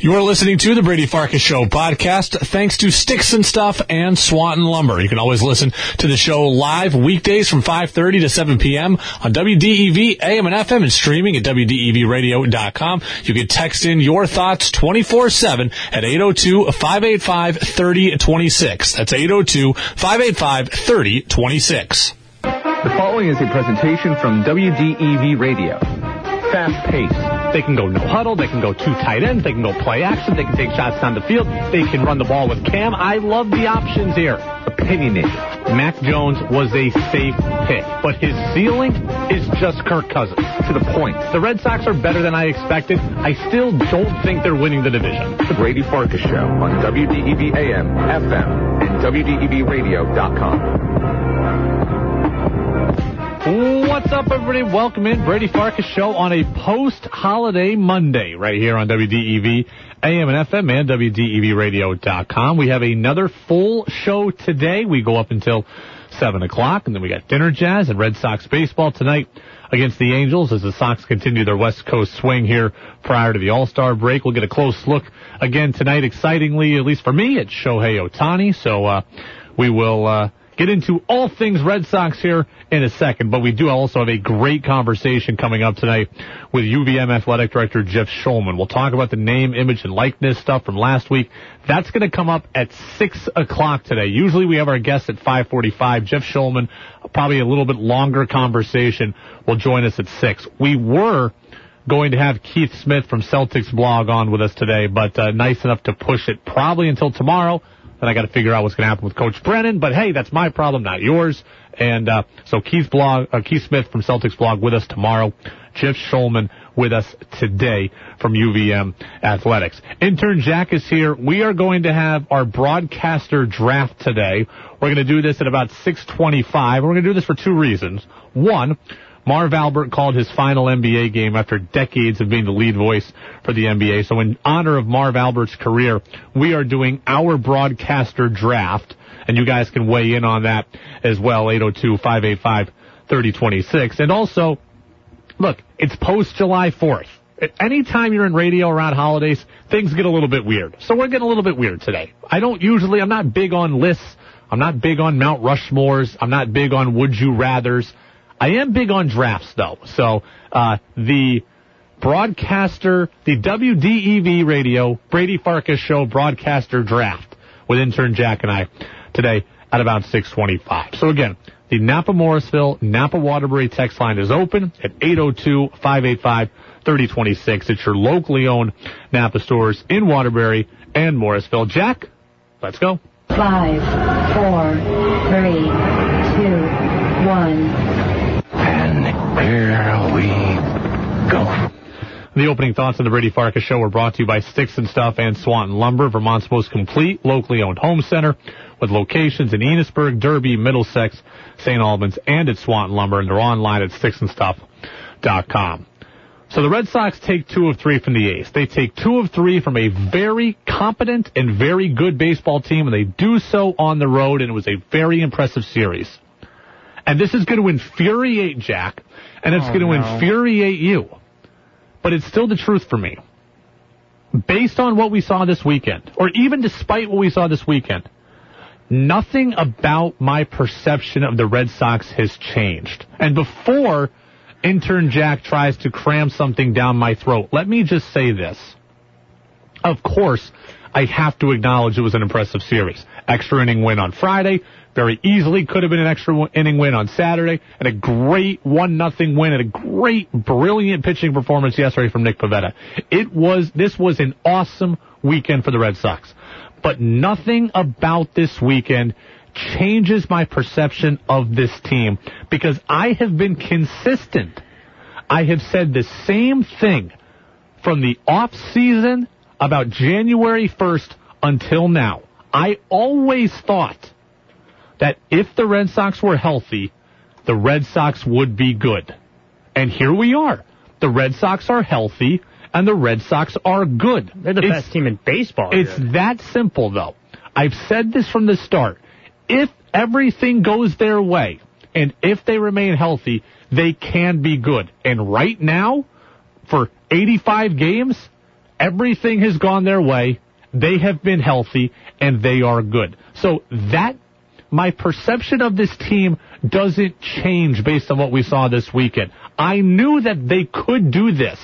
You're listening to the Brady Farkas Show podcast thanks to Sticks and Stuff and Swanton Lumber. You can always listen to the show live weekdays from 5.30 to 7 p.m. on WDEV, AM and FM and streaming at WDEVradio.com. You can text in your thoughts 24-7 at 802-585-3026. That's 802-585-3026. The following is a presentation from WDEV Radio. Fast paced. They can go no huddle. They can go two tight ends. They can go play action. They can take shots down the field. They can run the ball with Cam. I love the options here. Opinionated. Mac Jones was a safe pick, but his ceiling is just Kirk Cousins. To the point. The Red Sox are better than I expected. I still don't think they're winning the division. The Brady Farkas Show on WDEV AM, FM, and WDEVradio.com. What's up, everybody? Welcome in Brady Farkas Show on a post-holiday Monday right here on WDEV AM and FM and WDEVradio.com. We have another full show today. We go up until 7 o'clock, and then we got dinner jazz and Red Sox baseball tonight against the Angels as the Sox continue their West Coast swing here prior to the All-Star break. We'll get a close look again tonight, excitingly, at least for me, at Shohei Ohtani. So, uh, we will, uh, get into all things Red Sox here in a second, but we do also have a great conversation coming up tonight with UVM Athletic Director Jeff Schulman. We'll talk about the name, image, and likeness stuff from last week. That's going to come up at 6 o'clock today. Usually we have our guests at 545. Jeff Schulman, probably a little bit longer conversation, will join us at 6. We were going to have Keith Smith from Celtics blog on with us today, but uh, nice enough to push it probably until tomorrow. Then I got to figure out what's going to happen with Coach Brennan. But hey, that's my problem, not yours. And uh, so Keith blog, uh, Keith Smith from Celtics blog with us tomorrow. Jeff Schulman with us today from UVM Athletics. Intern Jack is here. We are going to have our broadcaster draft today. We're going to do this at about 6:25. We're going to do this for two reasons. One, Marv Albert called his final NBA game after decades of being the lead voice for the NBA. So in honor of Marv Albert's career, we are doing our broadcaster draft, and you guys can weigh in on that as well, 802-585-3026. And also, look, it's post July 4th. Anytime you're in radio around holidays, things get a little bit weird. So we're getting a little bit weird today. I don't usually, I'm not big on lists. I'm not big on Mount Rushmores. I'm not big on would you rathers. I am big on drafts though. So, uh, the broadcaster, the WDEV radio, Brady Farkas show broadcaster draft with intern Jack and I today at about 625. So again, the Napa Morrisville, Napa Waterbury text line is open at 802-585-3026. It's your locally owned Napa stores in Waterbury and Morrisville. Jack, let's go. Five, four, three, two, one. Here we go. The opening thoughts of the Brady Farkas Show were brought to you by Sticks and Stuff and Swanton Lumber, Vermont's most complete locally owned home center with locations in Enosburg, Derby, Middlesex, St. Albans, and at Swanton Lumber, and they're online at sticksandstuff.com. So the Red Sox take two of three from the A's. They take two of three from a very competent and very good baseball team, and they do so on the road, and it was a very impressive series. And this is going to infuriate Jack, and it's Oh, going to no. infuriate you. But it's still the truth for me. Based on what we saw this weekend, or even despite what we saw this weekend, nothing about my perception of the Red Sox has changed. And before intern Jack tries to cram something down my throat, let me just say this. Of course, I have to acknowledge it was an impressive series. Extra inning win on Friday. Very easily could have been an extra inning win on Saturday. And a great one nothing win and a great, brilliant pitching performance yesterday from Nick Pivetta. It was, this was an awesome weekend for the Red Sox. But nothing about this weekend changes my perception of this team because I have been consistent. I have said the same thing from the off season about January 1st until now. I always thought that if the Red Sox were healthy, the Red Sox would be good. And here we are. The Red Sox are healthy and the Red Sox are good. They're the It's- best team in baseball. it's dude. that simple, though. I've said this from the start. If everything goes their way, and if they remain healthy, they can be good. And right now, for 85 games, everything has gone their way. They have been healthy and they are good. So that, my perception of this team doesn't change based on what we saw this weekend. I knew that they could do this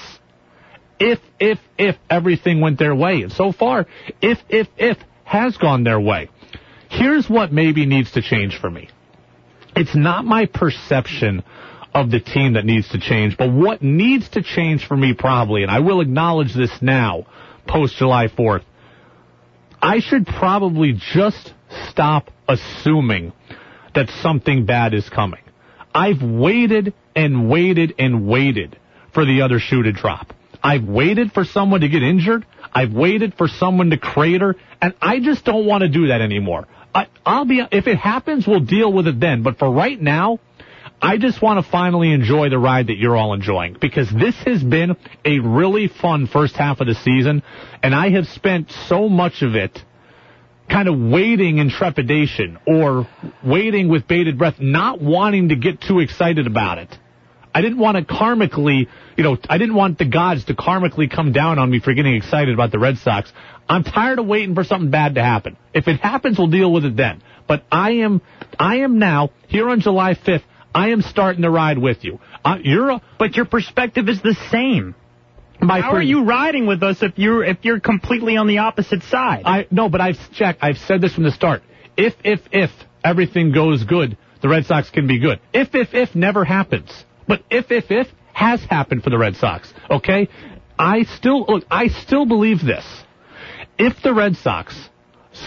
if, if, if everything went their way. And so far, if, if, if has gone their way. Here's what maybe needs to change for me. It's not my perception of the team that needs to change, but what needs to change for me probably, and I will acknowledge this now, post July 4th, I should probably just stop assuming that something bad is coming. I've waited and waited and waited for the other shoe to drop. I've waited for someone to get injured. I've waited for someone to crater, and I just don't want to do that anymore. I, I'll be, if it happens, we'll deal with it then. But for right now, I just want to finally enjoy the ride that you're all enjoying because this has been a really fun first half of the season, and I have spent so much of it kind of waiting in trepidation or waiting with bated breath, not wanting to get too excited about it. I didn't want to karmically, you know, I didn't want the gods to karmically come down on me for getting excited about the Red Sox. I'm tired of waiting for something bad to happen. If it happens, we'll deal with it then. But I am, I am now, here on July 5th, I am starting to ride with you. Uh, you're a, But your perspective is the same. My How per- are you riding with us if you're if you're completely on the opposite side? I no, but I've Jack. I've said this from the start. If if if everything goes good, the Red Sox can be good. If if if never happens, but if if if has happened for the Red Sox. Okay, I still look. I still believe this. If the Red Sox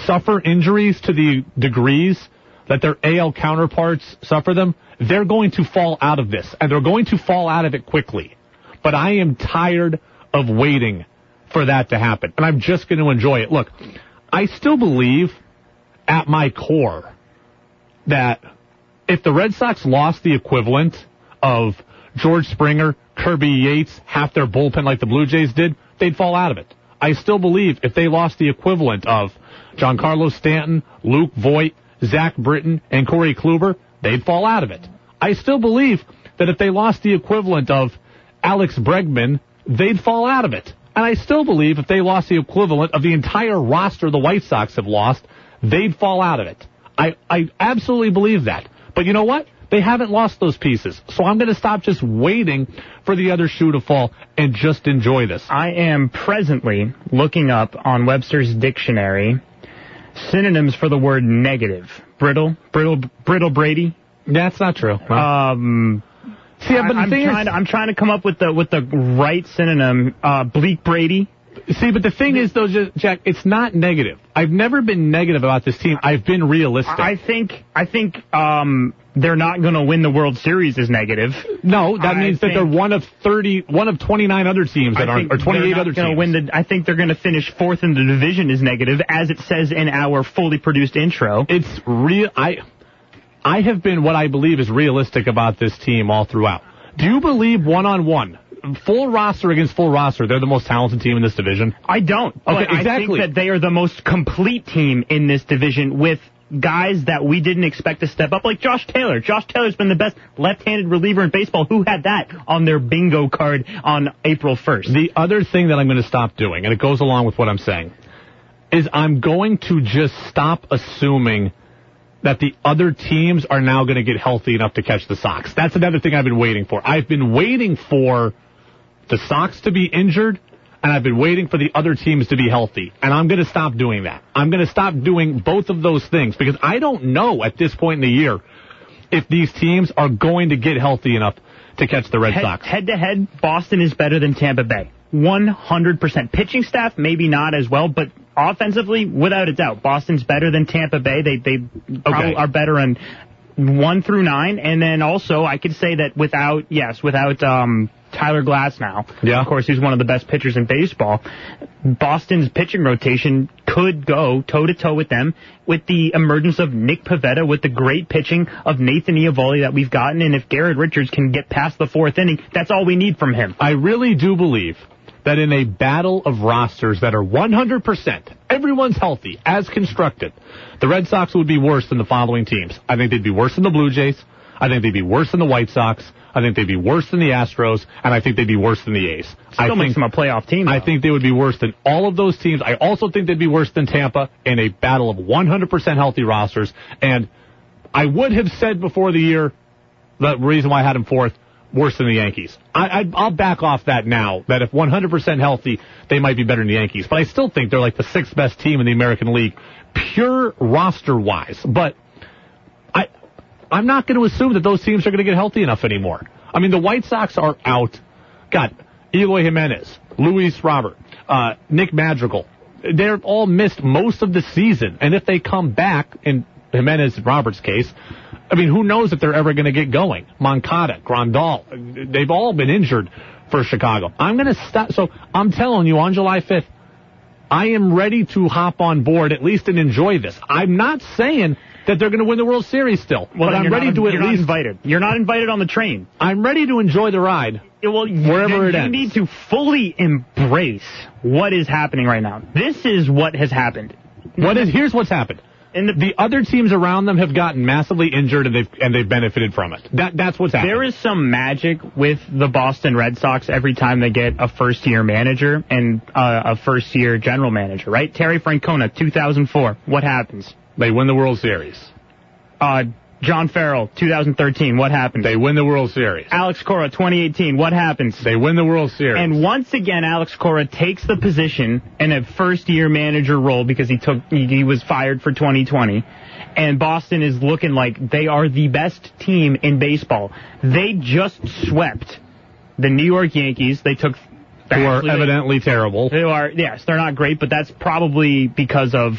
suffer injuries to the degrees that their AL counterparts suffer them, they're going to fall out of this, and they're going to fall out of it quickly. But I am tired of waiting for that to happen, and I'm just going to enjoy it. Look, I still believe at my core that if the Red Sox lost the equivalent of George Springer, Kirby Yates, half their bullpen like the Blue Jays did, they'd fall out of it. I still believe if they lost the equivalent of Giancarlo Stanton, Luke Voit, Zach Britton, and Corey Kluber, they'd fall out of it. I still believe that if they lost the equivalent of Alex Bregman, they'd fall out of it. And I still believe if they lost the equivalent of the entire roster the White Sox have lost, they'd fall out of it. I, I absolutely believe that. But you know what? They haven't lost those pieces. So I'm going to stop just waiting for the other shoe to fall and just enjoy this. I am presently looking up on Webster's dictionary synonyms for the word negative. Brittle, brittle, brittle Brady. That's not true. Um, See, but the I, am thing trying is, to, I'm trying to come up with the with the right synonym. Uh, bleak Brady. see, but the thing is, though, Jack, it's not negative. I've never been negative about this team. I've been realistic. I think I think um, they're not going to win the World Series is negative. no, that I means that they're one of 30, one of 29 other teams that aren't, or 28 they're other gonna teams. Win the, I think they're going to finish fourth in the division is negative, as it says in our fully produced intro. it's real. I, I have been what I believe is realistic about this team all throughout. Do you believe one on one, full roster against full roster, they're the most talented team in this division? I don't. Okay, I think that they are the most complete team in this division with guys that we didn't expect to step up, like Josh Taylor. Josh Taylor's been the best left-handed reliever in baseball. Who had that on their bingo card on April 1st? The other thing that I'm going to stop doing, and it goes along with what I'm saying, is I'm going to just stop assuming that the other teams are now going to get healthy enough to catch the Sox. That's another thing I've been waiting for. I've been waiting for the Sox to be injured, and I've been waiting for the other teams to be healthy. And I'm going to stop doing that. I'm going to stop doing both of those things because I don't know at this point in the year if these teams are going to get healthy enough to catch the Red Head, Sox. head to head, Boston is better than Tampa Bay. 100%. Pitching staff, maybe not as well, but offensively, without a doubt, Boston's better than Tampa Bay. They they probably are better on one through nine, and then also I could say that without yes, without um, Tyler Glasnow, Yeah. of course he's one of the best pitchers in baseball. Boston's pitching rotation could go toe to toe with them with the emergence of Nick Pivetta, with the great pitching of Nathan Eovaldi that we've gotten, and if Garrett Richards can get past the fourth inning, that's all we need from him. I really do believe that in a battle of rosters that are 100%, everyone's healthy, as constructed, the Red Sox would be worse than the following teams. I think they'd be worse than the Blue Jays. I think they'd be worse than the White Sox. I think they'd be worse than the Astros, and I think they'd be worse than the A's. Still I makes think them a playoff team. I think they would be worse than all of those teams. I also think they'd be worse than Tampa in a battle of 100% healthy rosters. And I would have said before the year the reason why I had them fourth worse than the Yankees. I, I, I'll back off that now. That if 100% healthy, they might be better than the Yankees. But I still think they're like the sixth best team in the American League, pure roster wise. But I, I'm not going to assume that those teams are going to get healthy enough anymore. I mean, the White Sox are out. Got Eloy Jimenez, Luis Robert, uh, Nick Madrigal. They're all missed most of the season. And if they come back, in Jimenez and Robert's case, I mean, who knows if they're ever going to get going? Moncada, Grandal, they've all been injured for Chicago. I'm going to stop. So I'm telling you, on July 5th, I am ready to hop on board at least and enjoy this. I'm not saying that they're going to win the World Series still, Well, but I'm ready not, to at you're not least. invited. You're not invited on the train. I'm ready to enjoy the ride. Yeah, Well, Wherever then it you ends. need to fully embrace what is happening right now. This is what has happened. What is? Here's what's happened. And the, The other teams around them have gotten massively injured and they've and they've benefited from it. That that's what's happened. There is some magic with the Boston Red Sox every time they get a first year manager and uh, a first year general manager, right? Terry Francona, 2004. What happens? They win the World Series. Uh, John Farrell, 2013. What happens? They win the World Series. Alex Cora, 2018. What happens? They win the World Series. And once again, Alex Cora takes the position in a first year manager role because he took he, was fired for 2020. And Boston is looking like they are the best team in baseball. They just swept the New York Yankees. They took who are evidently terrible. They are yes, they're not great, but that's probably because of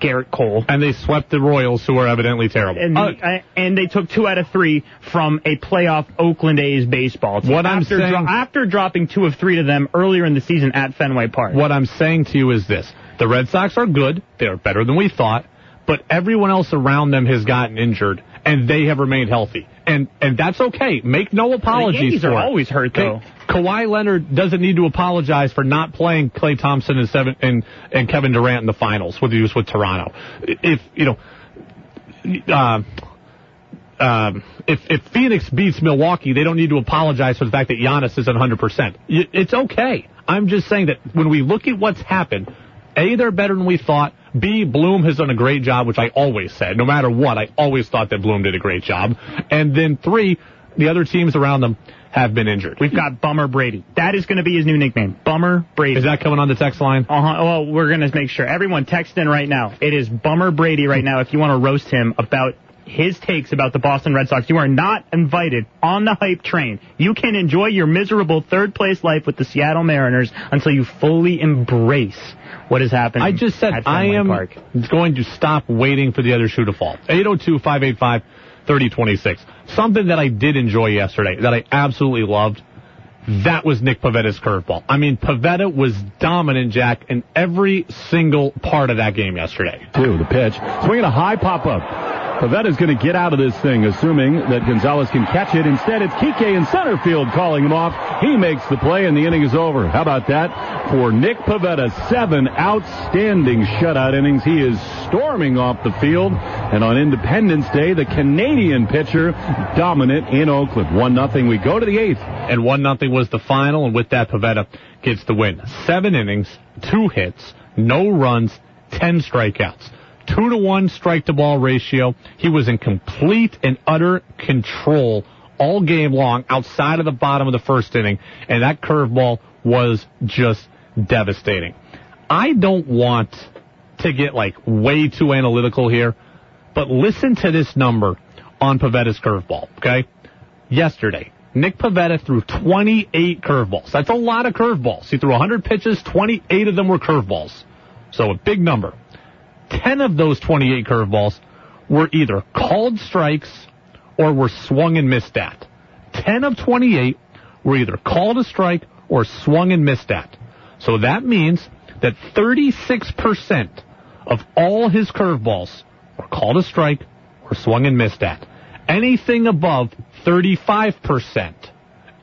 Gerrit Cole. And they swept the Royals, who are evidently terrible. And, Uh, the- and they took two out of three from a playoff Oakland A's baseball team. What I'm after, saying- after dropping two of three to them earlier in the season at Fenway Park. What I'm saying to you is this. The Red Sox are good. They are better than we thought. But everyone else around them has gotten injured, and they have remained healthy. And and that's okay. Make no apologies The Yankees for are it. always hurt, though. Kawhi Leonard doesn't need to apologize for not playing Klay Thompson and seven and, and Kevin Durant in the finals with he was with Toronto. If you know, uh, um, if if Phoenix beats Milwaukee, they don't need to apologize for the fact that Giannis isn't 100. percent It's okay. I'm just saying that when we look at what's happened, a they're better than we thought. B Bloom has done a great job, which I always said. No matter what, I always thought that Bloom did a great job. And then three, the other teams around them have been injured. We've got Bummer Brady. That is going to be his new nickname. Bummer Brady. Is that coming on the text line? Uh-huh. Well, we're going to make sure. Everyone text in right now. It is Bummer Brady right now if you want to roast him about his takes about the Boston Red Sox. You are not invited on the hype train. You can enjoy your miserable third place life with the Seattle Mariners until you fully embrace what has happened. I just said at I Fenway am Park. going to stop waiting for the other shoe to fall. 802-585-3026. Something that I did enjoy yesterday, that I absolutely loved, that was Nick Pivetta's curveball. I mean, Pivetta was dominant, Jack, in every single part of that game yesterday. Two, the pitch. Swinging a high pop up. Pivetta's going to get out of this thing, assuming that Gonzalez can catch it. Instead, it's Kike in center field calling him off. He makes the play, and the inning is over. How about that for Nick Pivetta? Seven outstanding shutout innings. He is storming off the field. And on Independence Day, the Canadian pitcher dominant in Oakland. One nothing. We go to the eighth. And one nothing was the final, and with that, Pivetta gets the win. Seven innings, two hits, no runs, ten strikeouts. Two to one strike to ball ratio. He was in complete and utter control all game long outside of the bottom of the first inning, and that curveball was just devastating. I don't want to get like way too analytical here, but listen to this number on Pivetta's curveball, okay? Yesterday, Nick Pivetta threw 28 curveballs. That's a lot of curveballs. He threw 100 pitches, 28 of them were curveballs. So a big number. 10 of those 28 curveballs were either called strikes or were swung and missed at. 10 of 28 were either called a strike or swung and missed at. So that means that 36% of all his curveballs were called a strike or swung and missed at. Anything above 35%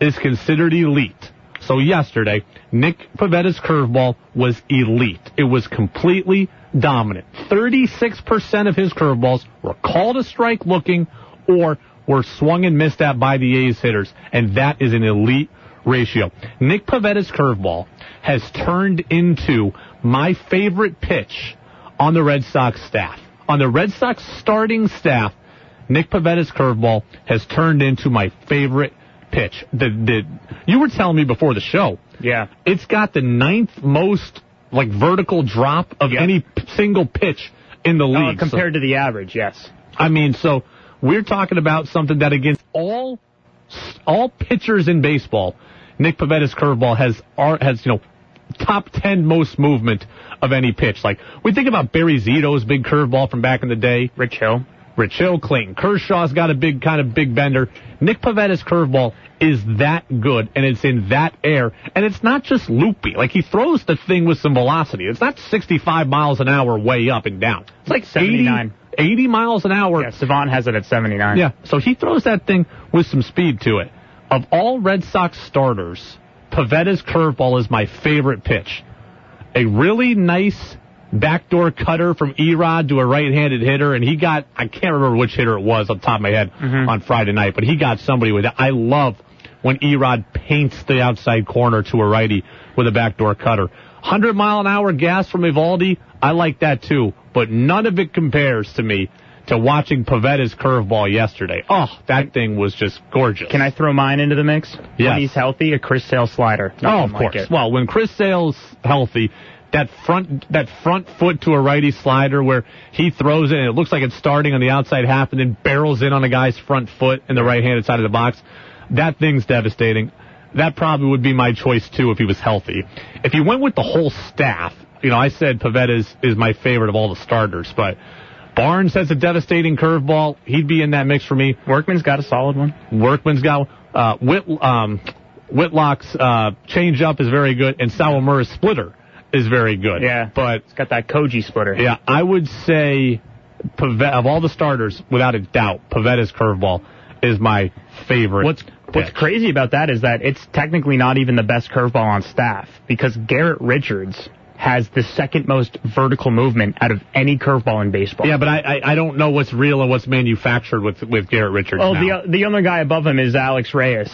is considered elite. So yesterday, Nick Pivetta's curveball was elite. It was completely dominant. 36% of his curveballs were called a strike looking or were swung and missed at by the A's hitters, and that is an elite ratio. Nick Pivetta's curveball has turned into my favorite pitch on the Red Sox staff. On the Red Sox starting staff, Nick Pivetta's curveball has turned into my favorite pitch. The, the, you were telling me before the show. Yeah. It's got the ninth most like vertical drop of Yep. any p- single pitch in the Uh, league. compared to the average, yes. I mean, so we're talking about something that against all all pitchers in baseball, Nick Pivetta's curveball has has you know top ten most movement of any pitch. Like we think about Barry Zito's big curveball from back in the day. Rich Hill. Rich Hill, Clayton Kershaw's got a big kind of big bender. Nick Pivetta's curveball is that good, and it's in that air, and it's not just loopy. Like he throws the thing with some velocity. It's not 65 miles an hour way up and down. It's like 79. 80, 80 miles an hour. Yeah, Savant has it at 79. Yeah, so he throws that thing with some speed to it. Of all Red Sox starters, Pivetta's curveball is my favorite pitch. A really nice backdoor cutter from E-Rod to a right-handed hitter, and he got, I can't remember which hitter it was on top of my head mm-hmm. on Friday night, but he got somebody with it. I love when E-Rod paints the outside corner to a righty with a backdoor cutter. 100 mile an hour gas from Eovaldi, I like that too, but none of it compares to me to watching Pivetta's curveball yesterday. Oh, that thing was just gorgeous. Can I throw mine into the mix? Yes. When he's healthy, a Chris Sale slider. Oh, of course. it. Well, when Chris Sale's healthy, that front that front foot to a righty slider where he throws it and it looks like it's starting on the outside half and then barrels in on a guy's front foot in the right-handed side of the box, that thing's devastating. That probably would be my choice too if he was healthy. If he went with the whole staff, you know, I said Pivetta is, is my favorite of all the starters, but Barnes has a devastating curveball. He'd be in that mix for me. Workman's got a solid one. Workman's got uh, Whit, um, Whitlock's uh, changeup is very good, and Sawamura's splitter is very good. Yeah. but It's got that Koji splitter. yeah, I would say Pivetta, of all the starters, without a doubt, Pivetta's curveball is my favorite. What's What's pitch. crazy about that is that it's technically not even the best curveball on staff because Garrett Richards has the second most vertical movement out of any curveball in baseball. Yeah, but I, I I don't know what's real and what's manufactured with with Garrett Richards. Oh, now. the the other guy above him is Alex Reyes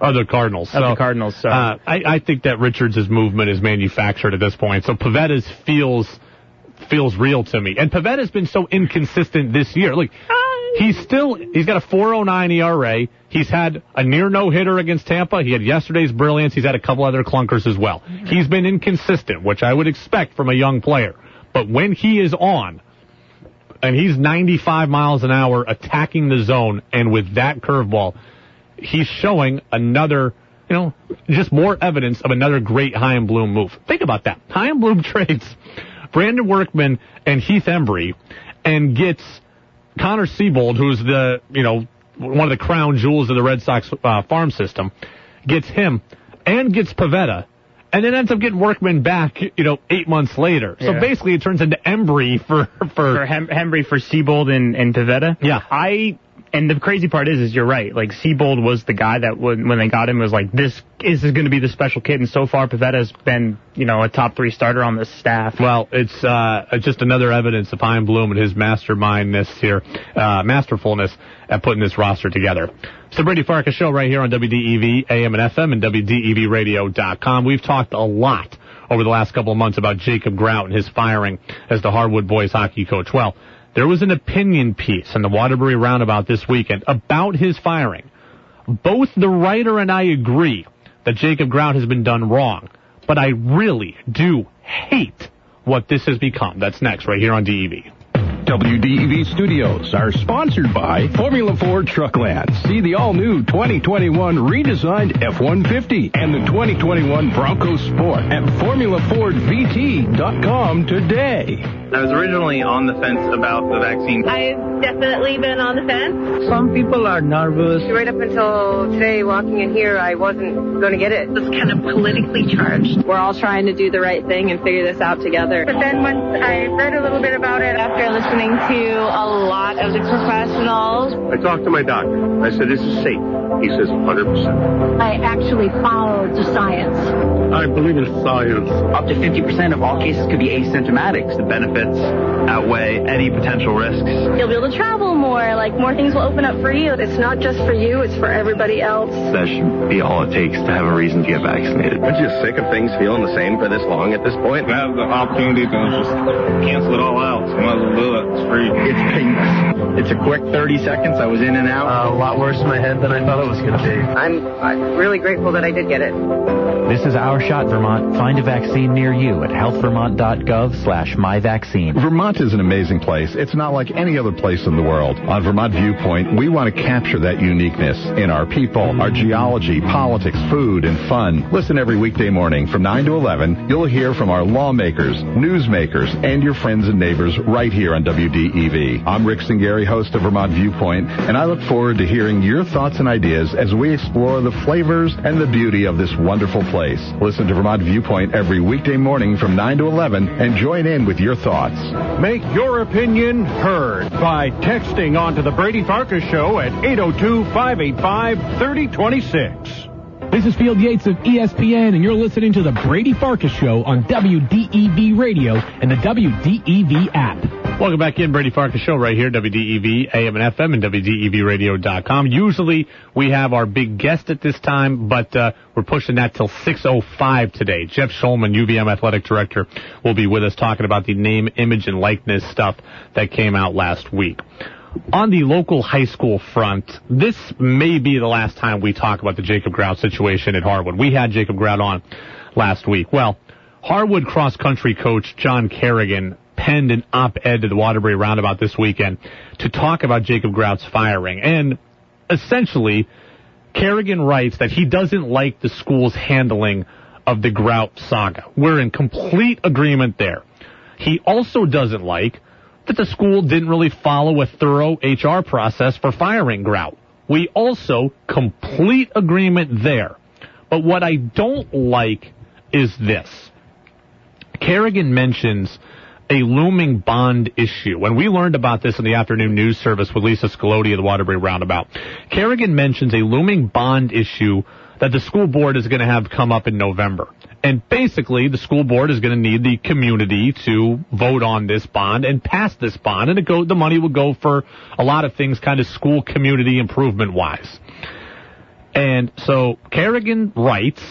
Oh, the Cardinals. of So, the Cardinals. So Uh, I, I think that Richards' movement is manufactured at this point. So Pivetta's feels feels real to me. And Pivetta's been so inconsistent this year. Look, he's still he's got a 4.09 ERA. He's had a near no hitter against Tampa. He had yesterday's brilliance. He's had a couple other clunkers as well. He's been inconsistent, which I would expect from a young player. But when he is on, and he's 95 miles an hour attacking the zone, and with that curveball, he's showing another, you know, just more evidence of another great Chaim Bloom move. Think about that. Chaim Bloom trades Brandon Workman and Heath Hembree and gets Connor Seabold, who's the, you know, one of the crown jewels of the Red Sox uh, farm system, gets him and gets Pivetta. And then ends up getting Workman back, you know, eight months later. So Yeah. basically, it turns into Hembree for for, for Hem- Hembree for Seabold and, and Pivetta. Yeah. I and the crazy part is, is you're right. Like Seabold was the guy that when when they got him was like this is going to be the special kid, and so far Pivetta's been you know a top three starter on this staff. Well, it's uh, just another evidence of Chaim Bloom and his mastermindness here, uh, masterfulness at putting this roster together. It's the Brady Farkas Show right here on WDEV, AM and FM, and WDEVradio.com. We've talked a lot over the last couple of months about Jacob Grout and his firing as the Harwood Boys hockey coach. Well, there was an opinion piece in the Waterbury Roundabout this weekend about his firing. Both the writer and I agree that Jacob Grout has been done wrong, but I really do hate what this has become. That's next, right here on DEV. WDEV studios are sponsored by Formula Ford Truckland. See the all-new 2021 redesigned F-150 and the 2021 Bronco Sport at FormulaFordVT.com today. I was originally on the fence about the vaccine. I've definitely been on the fence. Some people are nervous. Right up until today, walking in here, I wasn't going to get it. It's kind of politically charged. We're all trying to do the right thing and figure this out together. But then once I read a little bit about it after listening to a lot of the professionals, I talked to my doctor. I said, this is safe. He says 100%. I actually followed the science. I believe in science. Up to 50% of all cases could be asymptomatic. The benefits outweigh any potential risks. You'll be able to travel more, like more things will open up for you. It's not just for you, it's for everybody else. That should be all it takes to have a reason to get vaccinated. Aren't you sick of things feeling the same for this long at this point? I have the opportunity to just cancel it all out. So might as well do it. It's free. It's painless. It's a quick 30 seconds. I was in and out. Uh, a lot worse in my head than I thought it was going to be. I'm, I'm really grateful that I did get it. This is Our Shot Vermont. Find a vaccine near you at healthvermont.gov slash myvaccine. Vermont is an amazing place. It's not like any other place in the world. On Vermont Viewpoint, we want to capture that uniqueness in our people, our geology, politics, food, and fun. Listen every weekday morning from 9 to 11. You'll hear from our lawmakers, newsmakers, and your friends and neighbors right here on WDEV. I'm Ric Cengeri, host of Vermont Viewpoint, and I look forward to hearing your thoughts and ideas as we explore the flavors and the beauty of this wonderful place. Listen to Vermont Viewpoint every weekday morning from 9 to 11 and join in with your thoughts. Make your opinion heard by texting onto the Brady Farkas Show at 802-585-3026. This is Field Yates of ESPN, and you're listening to the Brady Farkas Show on WDEV Radio and the WDEV app. Welcome back in, Brady Farkas Show right here, WDEV, AM and FM, and WDEVradio.com. Usually we have our big guest at this time, but uh, we're pushing that till 6.05 today. Jeff Schulman, UVM Athletic Director, will be with us talking about the name, image, and likeness stuff that came out last week. On the local high school front, this may be the last time we talk about the Jacob Grout situation at Harwood. We had Jacob Grout on last week. Well, Harwood cross country coach John Kerrigan penned an op-ed to the Waterbury Roundabout this weekend to talk about Jacob Grout's firing. And essentially, Kerrigan writes that he doesn't like the school's handling of the Grout saga. We're in complete agreement there. He also doesn't like that the school didn't really follow a thorough HR process for firing Grout. We also complete agreement there. But what I don't like is this. Kerrigan mentions a looming bond issue. When we learned about this in the afternoon news service with Lisa Scagliotti of the Waterbury Roundabout, Kerrigan mentions a looming bond issue that the school board is going to have come up in November. And basically, the school board is going to need the community to vote on this bond and pass this bond, and it go, the money will go for a lot of things, kind of school community improvement wise. And so Kerrigan writes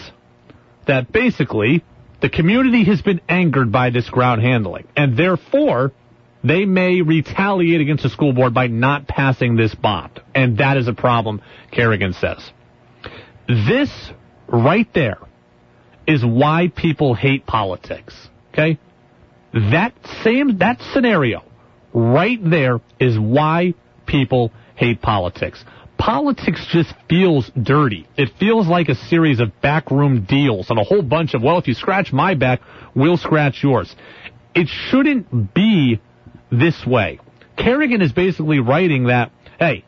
that basically the community has been angered by this Grout handling, and therefore they may retaliate against the school board by not passing this bond. And that is a problem, Kerrigan says. This right there is why people hate politics. Okay? That same, that scenario right there is why people hate politics. Politics just feels dirty. It feels like a series of backroom deals and a whole bunch of, well, if you scratch my back, we'll scratch yours. It shouldn't be this way. Kerrigan is basically writing that, hey,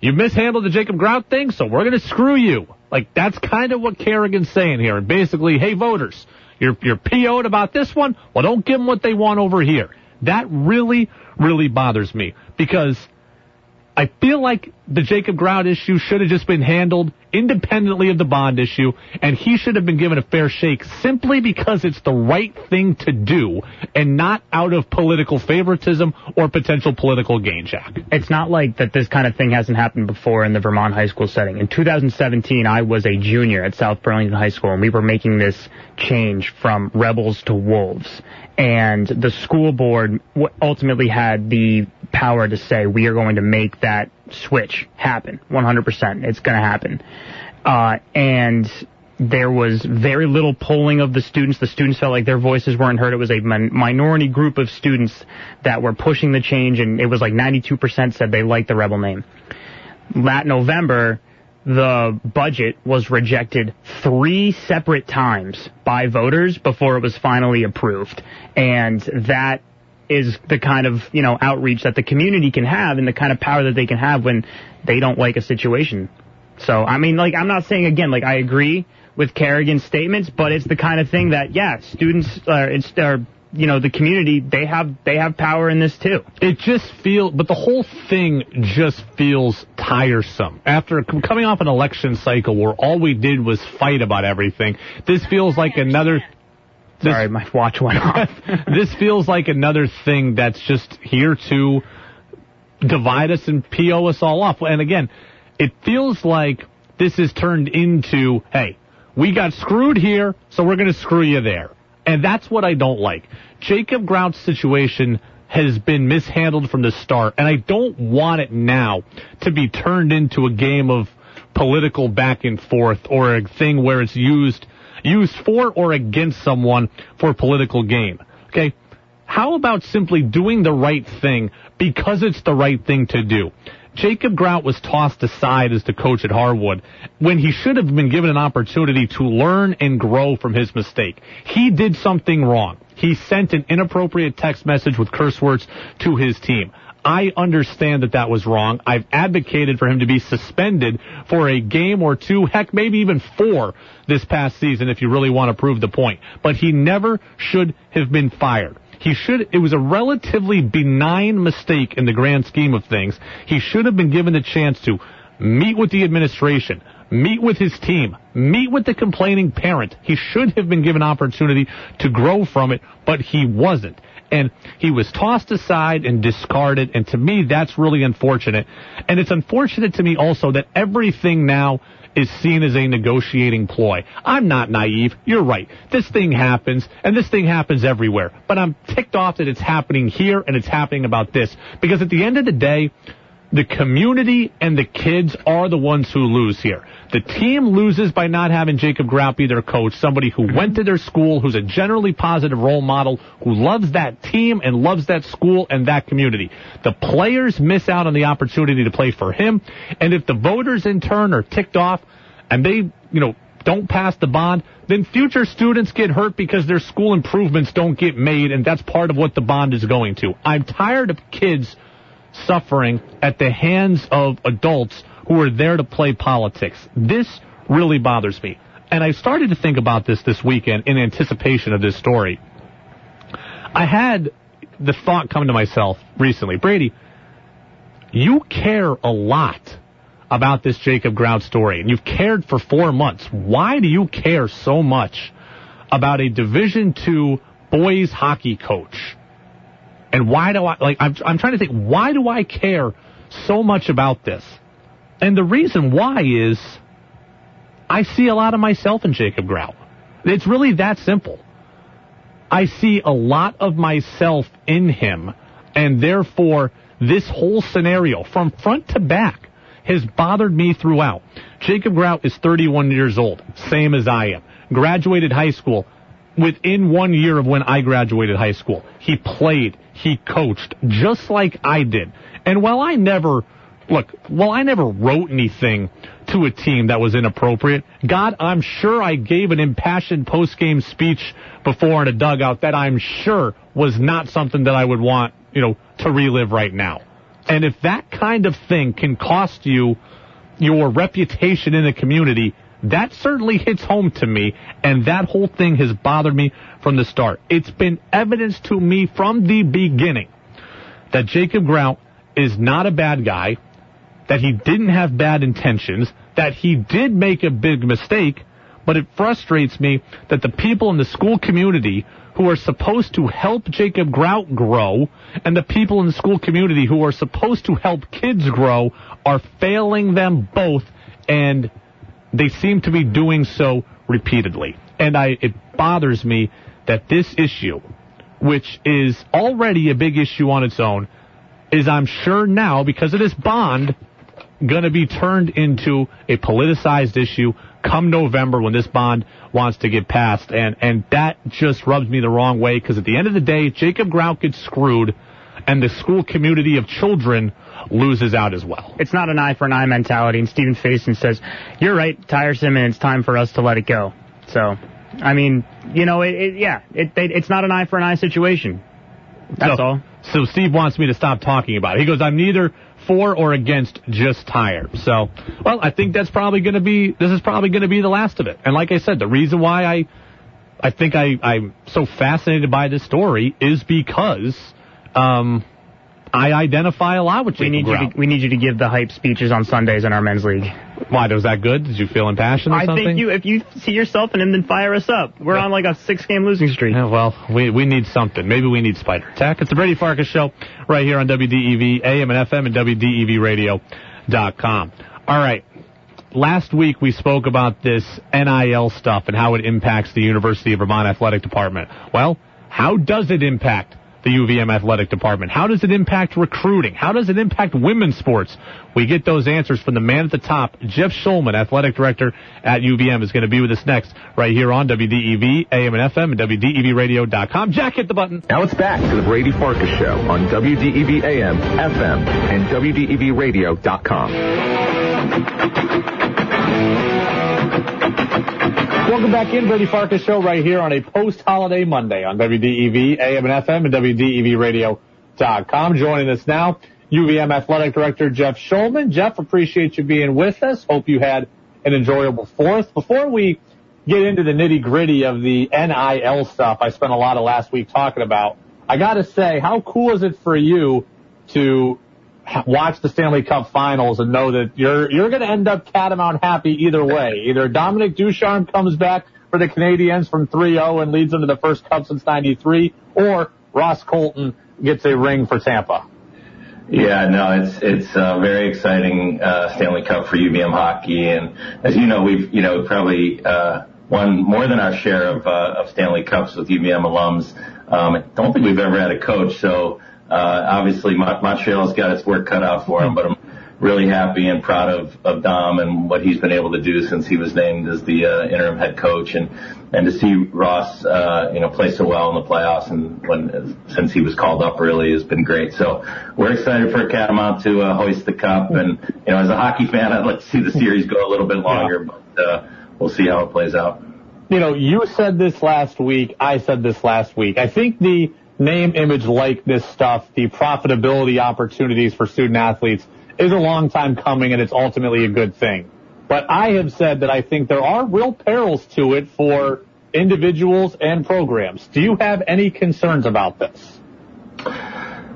you mishandled the Jacob Grout thing, so we're going to screw you. Like, that's kind of what Kerrigan's saying here. And basically, hey, voters, you're, you're PO'd about this one. Well, don't give them what they want over here. That really, really bothers me because I feel like the Jacob Grout issue should have just been handled independently of the bond issue, and he should have been given a fair shake simply because it's the right thing to do and not out of political favoritism or potential political gain, Jack. It's not like that this kind of thing hasn't happened before in the Vermont high school setting. In 2017, I was a junior at South Burlington High School, and we were making this change from rebels to wolves. And the school board ultimately had the power to say, we are going to make that switch happen. 100%. It's going to happen. Uh, and there was very little polling of the students. The students felt like their voices weren't heard. It was a min- minority group of students that were pushing the change, and it was like 92% said they liked the rebel name. That November, the budget was rejected three separate times by voters before it was finally approved. And that is the kind of, you know, outreach that the community can have and the kind of power that they can have when they don't like a situation. So, I mean, like, I'm not saying again, like, I agree with Kerrigan's statements, but it's the kind of thing that, yeah, students, uh, it's, uh, you know, the community, they have they have power in this too. It just feels, but the whole thing just feels tiresome. After coming off an election cycle where all we did was fight about everything, this feels like another. This, Sorry, my watch went off. this feels like another thing that's just here to divide us and PO us all off. And again, it feels like this is turned into, hey, we got screwed here, so we're going to screw you there. And that's what I don't like. Jacob Grout's situation has been mishandled from the start, and I don't want it now to be turned into a game of political back and forth or a thing where it's used used for or against someone for political gain. Okay? How about simply doing the right thing because it's the right thing to do? Jacob Grout was tossed aside as the coach at Harwood when he should have been given an opportunity to learn and grow from his mistake. He did something wrong. He sent an inappropriate text message with curse words to his team. I understand that that was wrong. I've advocated for him to be suspended for a game or two, heck, maybe even four this past season if you really want to prove the point. But he never should have been fired. He should, it was a relatively benign mistake in the grand scheme of things. He should have been given the chance to meet with the administration, meet with his team, meet with the complaining parent. He should have been given opportunity to grow from it, but he wasn't. And he was tossed aside and discarded, and to me, that's really unfortunate. And it's unfortunate to me also that everything now is seen as a negotiating ploy. I'm not naive. You're right. This thing happens, and this thing happens everywhere. But I'm ticked off that it's happening here and it's happening about this. Because at the end of the day, the community and the kids are the ones who lose here. The team loses by not having Jacob Grout be their coach, somebody who went to their school, who's a generally positive role model, who loves that team and loves that school and that community. The players miss out on the opportunity to play for him, and if the voters in turn are ticked off and they, you know, don't pass the bond, then future students get hurt because their school improvements don't get made, and that's part of what the bond is going to. I'm tired of kids suffering at the hands of adults who are there to play politics. This really bothers me. And I started to think about this this weekend in anticipation of this story. I had the thought come to myself recently, Brady, you care a lot about this Jacob Grout story, and you've cared for four months. Why do you care so much about a Division two boys hockey coach? And why do I like? I'm I'm trying to think. Why do I care so much about this? And the reason why is I see a lot of myself in Jacob Grout. It's really that simple. I see a lot of myself in him, and therefore this whole scenario from front to back has bothered me throughout. Jacob Grout is 31 years old, same as I am. Graduated high school within one year of when I graduated high school. He played, he coached, just like I did. And while I never look, well, I never wrote anything to a team that was inappropriate. God, I'm sure I gave an impassioned post-game speech before in a dugout that I'm sure was not something that I would want, you know, to relive right now. And if that kind of thing can cost you your reputation in the community, that certainly hits home to me, and that whole thing has bothered me from the start. It's been evidence to me from the beginning that Jacob Grout is not a bad guy that he didn't have bad intentions, that he did make a big mistake, but it frustrates me that the people in the school community who are supposed to help Jacob Grout grow and the people in the school community who are supposed to help kids grow are failing them both and they seem to be doing so repeatedly. And I, it bothers me that this issue, which is already a big issue on its own, is I'm sure now, because of this bond, going to be turned into a politicized issue come November when this bond wants to get passed. And, and that just rubs me the wrong way because at the end of the day, Jacob Grout gets screwed and the school community of children loses out as well. It's not an eye for an eye mentality. And Stephen Faison says, you're right, tiresome, and it's time for us to let it go. So, I mean, you know, it, it yeah, it, it, it's not an eye for an eye situation. That's so, all. So Steve wants me to stop talking about it. He goes, I'm neither for or against just tired. So, well, I think that's probably going to be, this is probably going to be the last of it. And like I said, the reason why I I think I, I'm so fascinated by this story is because um, I identify a lot with Jacob We need you. To, we need you to give the hype speeches on Sundays in our men's league. Why was that good? Did you feel impassioned or I something? think you, if you see yourself in him, then fire us up. We're on like a six-game losing streak. Yeah, well, we we need something. Maybe we need Spider Tack. It's the Brady Farkas Show right here on WDEV AM and FM and WDEVradio.com. All right. Last week we spoke about this NIL stuff and how it impacts the University of Vermont Athletic Department. Well, how does it impact the UVM Athletic Department? How does it impact recruiting? How does it impact women's sports? We get those answers from the man at the top, Jeff Schulman, Athletic Director at UVM, is going to be with us next right here on WDEV, AM and FM, and WDEVradio.com. Jack, hit the button. Now it's back to the Brady Farkas Show on WDEV AM, FM, and WDEVradio.com. Welcome back in, Brady Farkas Show right here on a post-holiday Monday on WDEV, AM and FM, and WDEVradio.com. Joining us now, UVM Athletic Director Jeff Schulman. Jeff, appreciate you being with us. Hope you had an enjoyable fourth. Before we get into the nitty gritty of the NIL stuff I spent a lot of last week talking about, I gotta say, how cool is it for you to watch the Stanley Cup Finals and know that you're you're going to end up catamount happy either way. Either Dominic Ducharme comes back for the Canadiens from 3-0 and leads them to the first Cup since '93, or Ross Colton gets a ring for Tampa. Yeah, no, it's it's a very exciting uh, Stanley Cup for UVM hockey, and as you know, we've you know probably uh, won more than our share of uh, of Stanley Cups with UVM alums. Um, I don't think we've ever had a coach, so uh, obviously Montreal's got its work cut out for him, but I'm really happy and proud of of Dom and what he's been able to do since he was named as the uh, interim head coach, and and to see Ross, uh, you know, play so well in the playoffs and when since he was called up really has been great. So we're excited for Catamount to uh, hoist the cup, and you know, as a hockey fan, I'd like to see the series go a little bit longer, but uh, we'll see how it plays out. You know, you said this last week. I said this last week. I think the name, image, likeness stuff, the profitability opportunities for student athletes is a long time coming and it's ultimately a good thing. But I have said that I think there are real perils to it for individuals and programs. Do you have any concerns about this?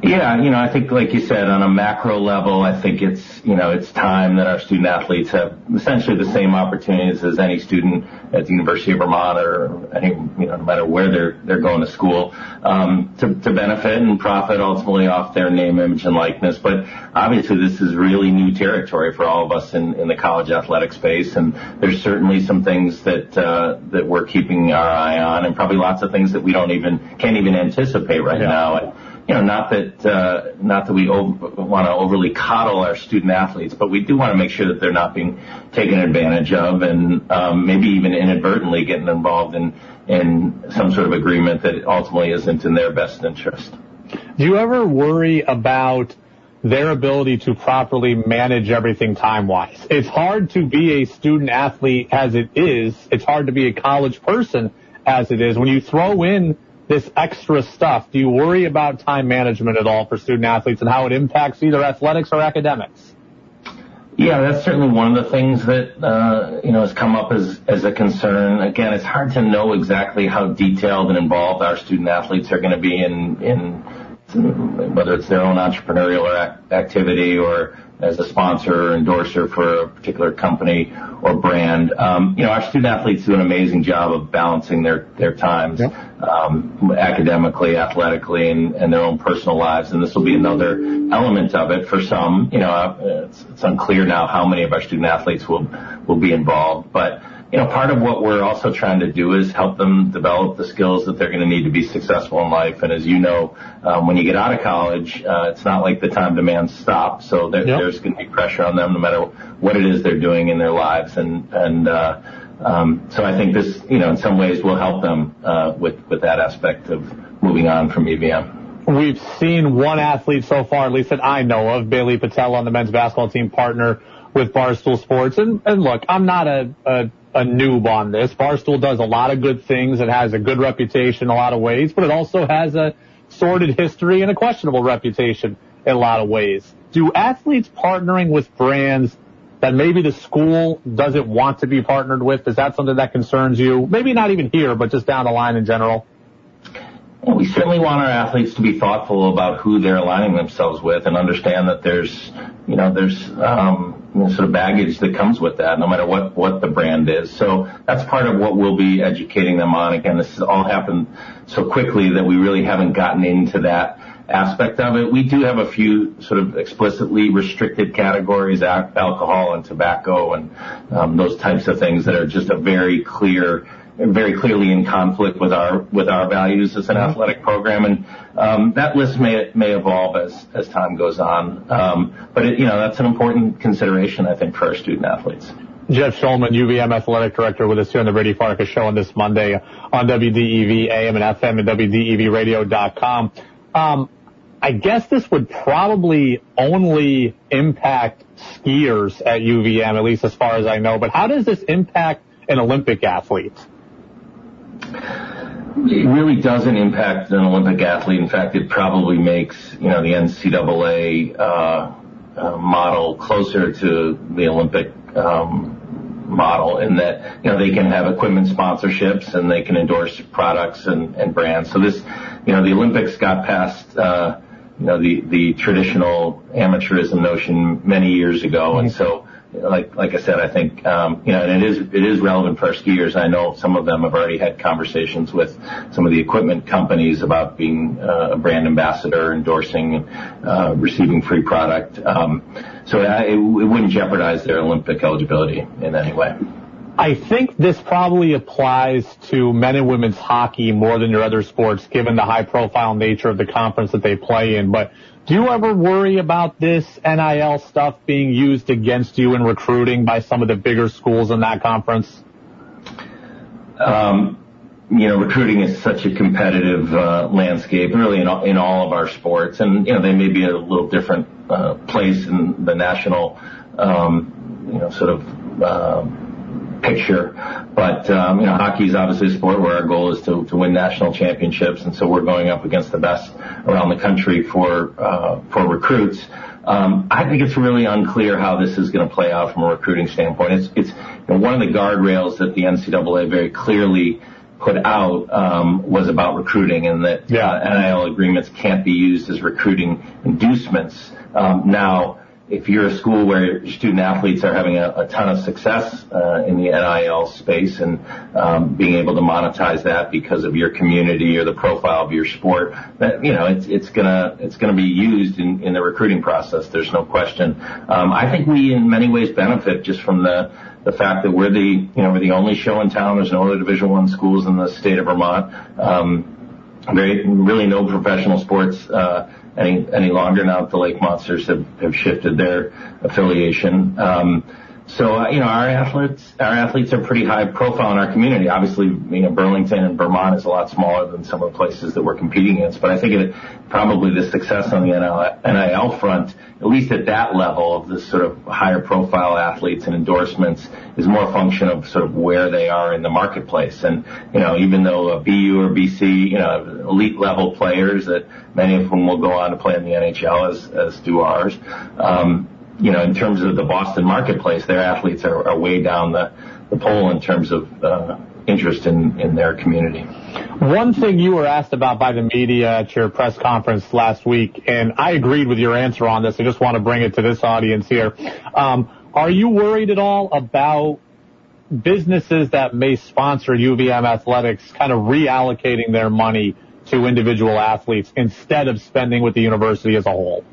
Yeah, you know, I think like you said, on a macro level, I think it's, you know, it's time that our student athletes have essentially the same opportunities as any student at the University of Vermont or any, you know, no matter where they're, they're going to school, um, to, to benefit and profit ultimately off their name, image, and likeness. But obviously this is really new territory for all of us in, in the college athletic space. And there's certainly some things that, uh, that we're keeping our eye on and probably lots of things that we don't even, can't even anticipate right now. And, not that uh, not that we want to overly coddle our student athletes, but we do want to make sure that they're not being taken advantage of, and um, maybe even inadvertently getting involved in in some sort of agreement that ultimately isn't in their best interest. Do you ever worry about their ability to properly manage everything time wise? It's hard to be a student athlete as it is. It's hard to be a college person as it is. When you throw in this extra stuff, do you worry about time management at all for student athletes and how it impacts either athletics or academics? Yeah, that's certainly one of the things that uh, you know has come up as as a concern. Again, it's hard to know exactly how detailed and involved our student athletes are going to be in in whether it's their own entrepreneurial activity or as a sponsor or endorser for a particular company or brand. Um, you know, our student athletes do an amazing job of balancing their their times um, academically, athletically, and, and their own personal lives. And this will be another element of it for some. You know, uh, it's, it's unclear now how many of our student athletes will will be involved, but you know, part of what we're also trying to do is help them develop the skills that they're going to need to be successful in life. And as you know, um, when you get out of college, uh, it's not like the time demands stop. So there, Yep. there's going to be pressure on them no matter what it is they're doing in their lives. And, and, uh, um, so I think this, you know, in some ways will help them, uh, with, with that aspect of moving on from UVM. We've seen one athlete so far, at least that I know of, Bailey Patella on the men's basketball team partner with Barstool Sports. And, and look, I'm not a, a, a noob on this. Barstool does a lot of good things. It has a good reputation in a lot of ways, but it also has a sordid history and a questionable reputation in a lot of ways. Do athletes partnering with brands that maybe the school doesn't want to be partnered with? Is that something that concerns you? Maybe not even here, but just down the line in general. Well, we certainly want our athletes to be thoughtful about who they're aligning themselves with and understand that there's, you know, there's um, you know, sort of baggage that comes with that, no matter what what the brand is. So that's part of what we'll be educating them on. Again, this has all happened so quickly that we really haven't gotten into that aspect of it. We do have a few sort of explicitly restricted categories, alcohol and tobacco, and um, those types of things that are just a very clear very clearly in conflict with our with our values as an mm-hmm. athletic program, and um, that list may may evolve as as time goes on. Um, but it, you know that's an important consideration, I think, for our student athletes. Jeff Schulman, UVM Athletic Director, with us here on the Brady Farkas Show on this Monday on WDEV AM and FM and WDEVradio.com. Um, I guess this would probably only impact skiers at UVM, at least as far as I know. But how does this impact an Olympic athlete? It really doesn't impact an Olympic athlete. In fact, it probably makes you know the NCAA uh, uh, model closer to the Olympic um, model in that you know they can have equipment sponsorships and they can endorse products and, and brands. So this, you know, the Olympics got past. Uh, you know the the traditional amateurism notion many years ago, and so like like I said, I think um, you know, and it is it is relevant for skiers. I know some of them have already had conversations with some of the equipment companies about being uh, a brand ambassador, endorsing, uh, receiving free product. Um, so it, it wouldn't jeopardize their Olympic eligibility in any way. I think this probably applies to men and women's hockey more than your other sports, given the high profile nature of the conference that they play in. But do you ever worry about this NIL stuff being used against you in recruiting by some of the bigger schools in that conference? Um, you know, recruiting is such a competitive uh, landscape, really in all, in all of our sports, and you know they may be a little different uh, place in the national, um, you know, sort of. Uh, picture. But um, you know, hockey is obviously a sport where our goal is to, to win national championships, and so we're going up against the best around the country for uh, for recruits. Um, I think it's really unclear how this is going to play out from a recruiting standpoint. It's it's you know, one of the guardrails that the NCAA very clearly put out um, was about recruiting, and that uh, NIL agreements can't be used as recruiting inducements. Um, now if you're a school where student athletes are having a, a ton of success uh, in the NIL space and um, being able to monetize that because of your community or the profile of your sport, that you know it's it's gonna it's gonna be used in, in the recruiting process. There's no question. Um, I think we in many ways benefit just from the the fact that we're the you know we're the only show in town. There's no other Division One schools in the state of Vermont. Um, very really no professional sports. Uh, any any longer now that the Lake Monsters have, have shifted their affiliation. Um, So uh, you know our athletes our athletes are pretty high profile in our community. Obviously, you know Burlington and Vermont is a lot smaller than some of the places that we're competing against. But I think it probably the success on the NIL front, at least at that level of the sort of higher profile athletes and endorsements, is more a function of sort of where they are in the marketplace. And you know even though a BU or BC, you know elite level players that many of whom will go on to play in the NHL as as do ours. Um, you know, in terms of the Boston marketplace, their athletes are, are way down the, the pole in terms of uh, interest in, in their community. One thing you were asked about by the media at your press conference last week, and I agreed with your answer on this. I just want to bring it to this audience here. Um, are you worried at all about businesses that may sponsor UVM athletics kind of reallocating their money to individual athletes instead of spending with the university as a whole?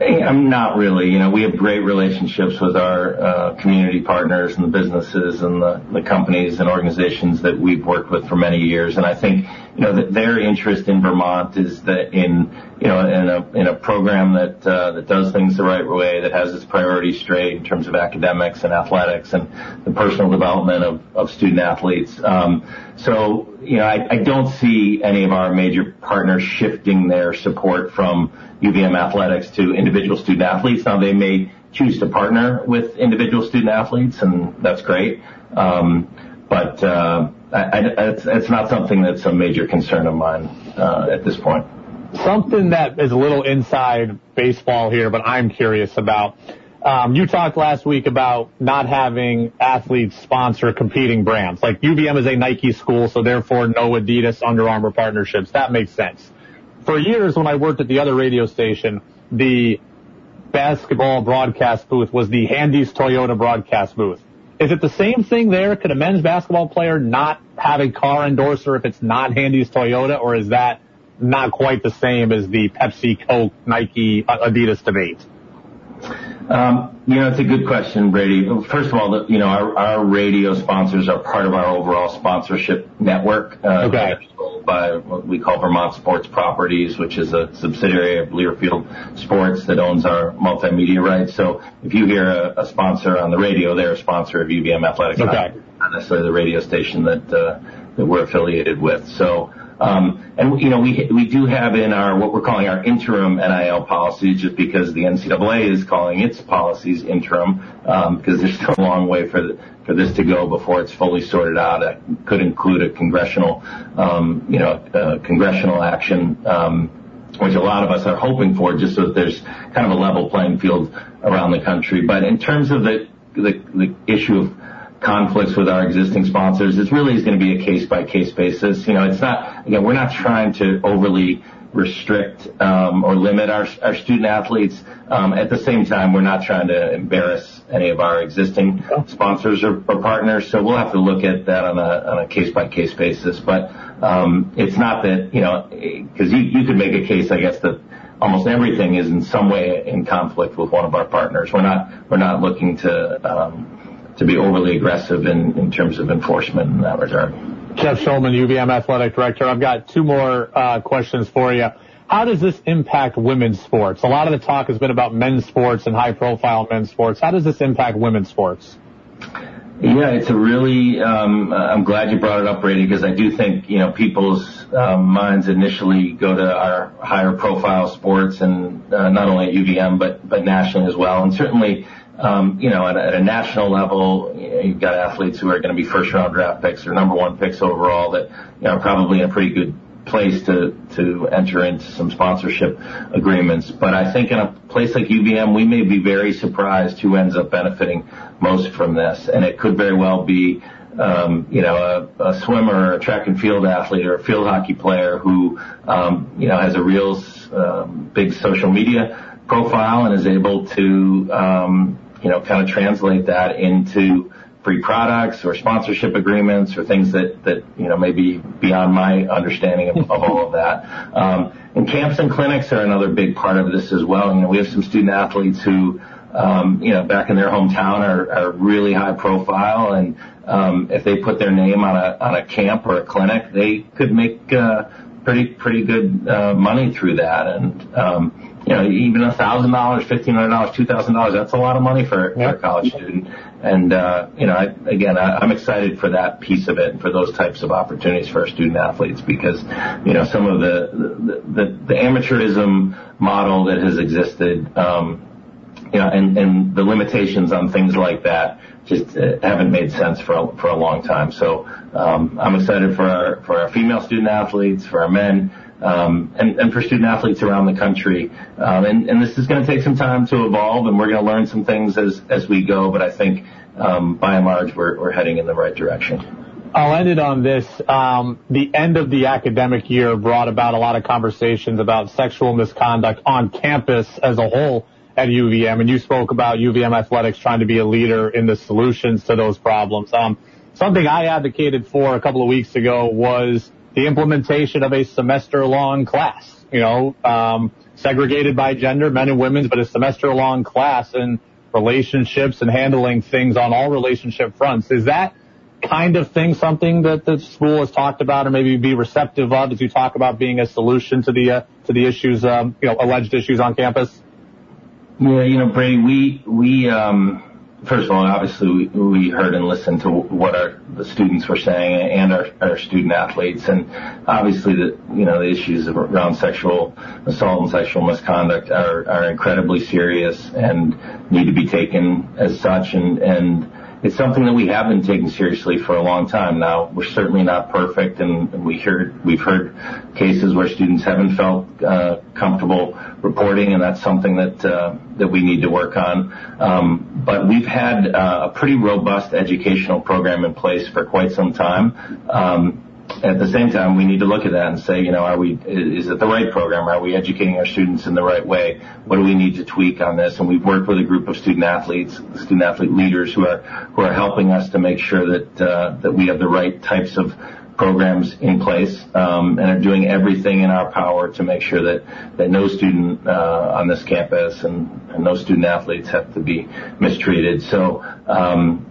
I'm not really. You know, we have great relationships with our uh, community partners and the businesses and the, the companies and organizations that we've worked with for many years. And I think, you know, their interest in Vermont is that in, you know, in a in a program that uh, that does things the right way, that has its priorities straight in terms of academics and athletics and the personal development of of student athletes. Um, so, you know, I, I don't see any of our major partners shifting their support from UVM athletics to individual student athletes. Now they may choose to partner with individual student athletes, and that's great. Um, but uh, it's, not something that's a major concern of mine uh, at this point. Something that is a little inside baseball here, but I'm curious about. Um, you talked last week about not having athletes sponsor competing brands. Like UVM is a Nike school, so therefore no Adidas, Under Armour partnerships. That makes sense. For years, when I worked at the other radio station, the basketball broadcast booth was the Handy's Toyota broadcast booth. Is it the same thing there? Could a men's basketball player not have a car endorser if it's not Handy's Toyota, or is that not quite the same as the Pepsi, Coke, Nike, Adidas debate? Um, you know, it's a good question, Brady. First of all, the, you know, our, our radio sponsors are part of our overall sponsorship network. Uh, Okay. By what we call Vermont Sports Properties, which is a subsidiary of Learfield Sports that owns our multimedia rights. So if you hear a, a sponsor on the radio, they're a sponsor of UVM Athletics, Okay. not necessarily the radio station that uh, that we're affiliated with. Um, and you know, we we do have in our what we're calling our interim NIL policy, just because the NCAA is calling its policies interim, um, because there's still a long way for for this to go before it's fully sorted out. It could include a congressional, um, you know, congressional action. Um, which a lot of us are hoping for, just so that there's kind of a level playing field around the country. But in terms of the the, the issue of conflicts with our existing sponsors, it really is going to be a case by case basis. You know, it's not again, we're not trying to overly restrict um, or limit our our student athletes. Um, at the same time, we're not trying to embarrass any of our existing sponsors or, partners. So we'll have to look at that on a on a case by case basis. But um, it's not that you know because you you could make a case, I guess that almost everything is in some way in conflict with one of our partners. We're not we're not looking to um, to be overly aggressive in, in terms of enforcement in that regard. Jeff Schulman, UVM Athletic Director. I've got two more uh, questions for you. How does this impact women's sports? A lot of the talk has been about men's sports and high profile men's sports. How does this impact women's sports? Yeah, it's a really. Um, I'm glad you brought it up, Brady, because I do think you know people's um, minds initially go to our higher profile sports, and uh, not only at UVM but but nationally as well, and certainly. Um, you know, at a, at a national level, you've got athletes who are going to be first round draft picks or number one picks overall that you know, are probably in a pretty good place to enter into some sponsorship agreements. But I think in a place like UVM, we may be very surprised who ends up benefiting most from this, and it could very well be. Um, you know, a, swimmer, or a track and field athlete, or a field hockey player who, um, you know, has a real big social media profile and is able to, um, you know, kind of translate that into free products or sponsorship agreements or things that, that, you know, maybe beyond my understanding of, all of that. Um, and camps and clinics are another big part of this as well. You know, we have some student athletes who, um, you know, back in their hometown are, really high profile and, if they put their name on a, on a camp or a clinic, they could make, uh, pretty, pretty good, uh, money through that. And, you know, even a thousand dollars, fifteen hundred dollars, two thousand dollars, that's a lot of money for, for a college student. And, uh, you know, I, again, I, I'm excited for that piece of it and for those types of opportunities for our student athletes because, you know, some of the, the, the, the amateurism model that has existed, um, you know, and, and the limitations on things like that just uh, haven't made sense for a, for a long time. So, um, I'm excited for our, for our female student athletes, for our men, um, and, and for student athletes around the country. Um, and, and this is going to take some time to evolve, and we're going to learn some things as as we go. But I think, um, by and large, we're we're heading in the right direction. I'll end it on this. Um, the end of the academic year brought about a lot of conversations about sexual misconduct on campus as a whole at UVM, and you spoke about UVM athletics trying to be a leader in the solutions to those problems. Um, something I advocated for a couple of weeks ago was the implementation of a semester-long class. You know, um, segregated by gender, men and women's, but a semester-long class in relationships and handling things on all relationship fronts. Is that kind of thing something that the school has talked about or maybe be receptive of as you talk about being a solution to the uh, to the issues, um, you know, alleged issues on campus? Yeah, you know, Brady, we we um, first of all, obviously, we, we heard and listened to what our the students were saying and our, our student athletes, and obviously, the you know the issues around sexual assault and sexual misconduct are are incredibly serious and need to be taken as such, and and it's something that we have been taking seriously for a long time now. We're certainly not perfect, and we've heard cases where students haven't felt uh, comfortable reporting, and that's something that uh, we need to work on. Um, but we've had uh, a pretty robust educational program in place for quite some time. At the same time, we need to look at that and say, you know, are we, is it the right program? Are we educating our students in the right way? What do we need to tweak on this? And we've worked with a group of student athletes, student athlete leaders who are, who are helping us to make sure that, uh, that we have the right types of programs in place, um, and are doing everything in our power to make sure that, that no student, uh, on this campus and, and no student athletes have to be mistreated. So, um,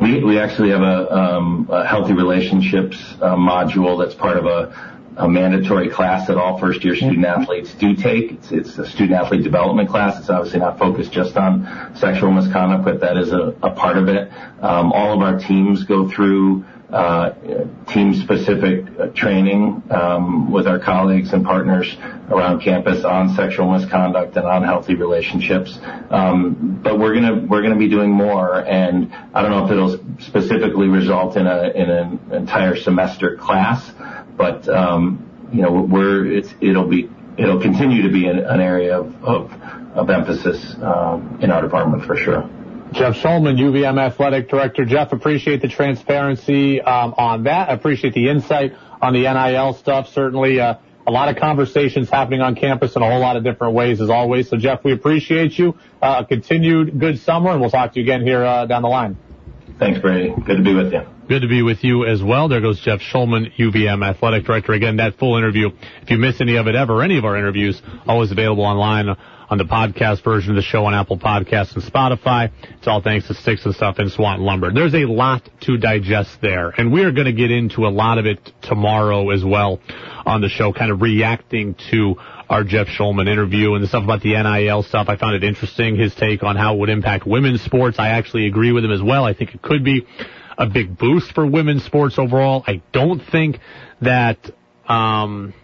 we, we actually have a, um, a healthy relationships uh, module that's part of a, a mandatory class that all first year student athletes do take. It's, it's a student athlete development class. It's obviously not focused just on sexual misconduct, but that is a, a part of it. Um, all of our teams go through team-specific uh, training um, with our colleagues and partners around campus on sexual misconduct and on healthy relationships. Um, but we're gonna we're gonna be doing more, and I don't know if it'll specifically result in a in an entire semester class, but um, you know we're it's it'll be it'll continue to be an, area of, of, of emphasis in our department for sure. Jeff Schulman, UVM Athletic Director. Jeff, appreciate the transparency um, on that. Appreciate the insight on the NIL stuff. Certainly uh, a lot of conversations happening on campus in a whole lot of different ways as always. So, Jeff, we appreciate you. Uh, continued good summer, and we'll talk to you again here uh, down the line. Thanks, Brady. Good to be with you. Good to be with you as well. There goes Jeff Schulman, UVM Athletic Director. Again, that full interview, if you miss any of it ever, any of our interviews, always available online on the podcast version of the show on Apple Podcasts and Spotify. It's all thanks to Sticks and Stuff and Swanton Lumber. There's a lot to digest there, and we are going to get into a lot of it tomorrow as well on the show, kind of reacting to our Jeff Schulman interview and the stuff about the NIL stuff. I found it interesting, his take on how it would impact women's sports. I actually agree with him as well. I think it could be a big boost for women's sports overall. I don't think that, um,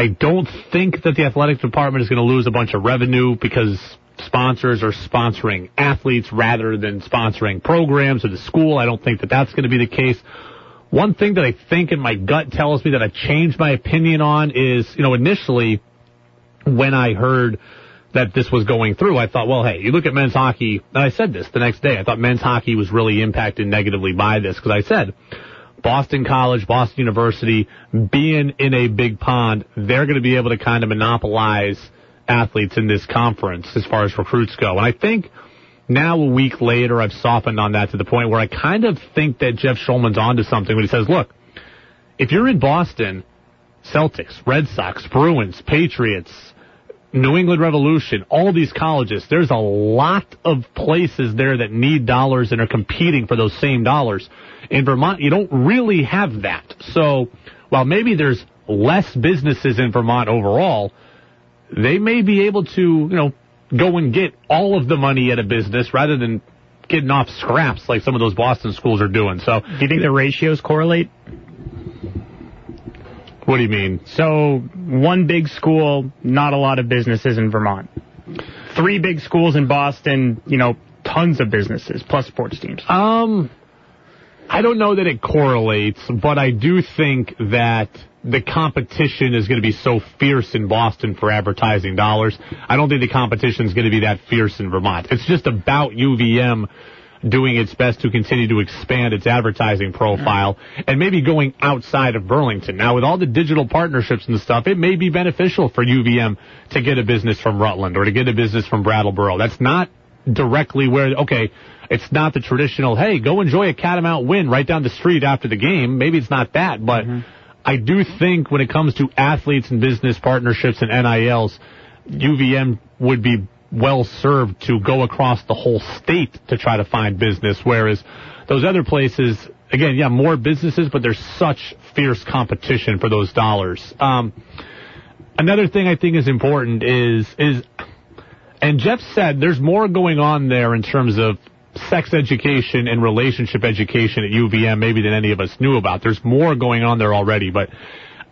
I don't think that the athletic department is going to lose a bunch of revenue because sponsors are sponsoring athletes rather than sponsoring programs or the school. I don't think that that's going to be the case. One thing that I think in my gut tells me that I've changed my opinion on is, you know, initially when I heard that this was going through, I thought, well, hey, you look at men's hockey, and I said this the next day, I thought men's hockey was really impacted negatively by this because I said, Boston College, Boston University, being in a big pond, they're going to be able to kind of monopolize athletes in this conference as far as recruits go. And I think now a week later, I've softened on that to the point where I kind of think that Jeff Schulman's onto something when he says, look, if you're in Boston, Celtics, Red Sox, Bruins, Patriots, New England Revolution, all these colleges, there's a lot of places there that need dollars and are competing for those same dollars. In Vermont, you don't really have that. So while maybe there's less businesses in Vermont overall, they may be able to, you know, go and get all of the money at a business rather than getting off scraps like some of those Boston schools are doing. So, do you think the ratios correlate? What do you mean? So, one big school, not a lot of businesses in Vermont. Three big schools in Boston, you know, tons of businesses plus sports teams. Um, I don't know that it correlates, but I do think that the competition is going to be so fierce in Boston for advertising dollars. I don't think the competition is going to be that fierce in Vermont. It's just about UVM doing its best to continue to expand its advertising profile and maybe going outside of Burlington. Now, with all the digital partnerships and stuff, it may be beneficial for UVM to get a business from Rutland or to get a business from Brattleboro. That's not directly where, okay, it's not the traditional, hey, go enjoy a Catamount win right down the street after the game. Maybe it's not that, but mm-hmm. I do think when it comes to athletes and business partnerships and NILs, UVM would be well served to go across the whole state to try to find business, whereas those other places, again, yeah, more businesses, but there's such fierce competition for those dollars. Um, another thing I think is important is is and Jeff said there's more going on there in terms of sex education and relationship education at UVM maybe than any of us knew about. There's more going on there already, but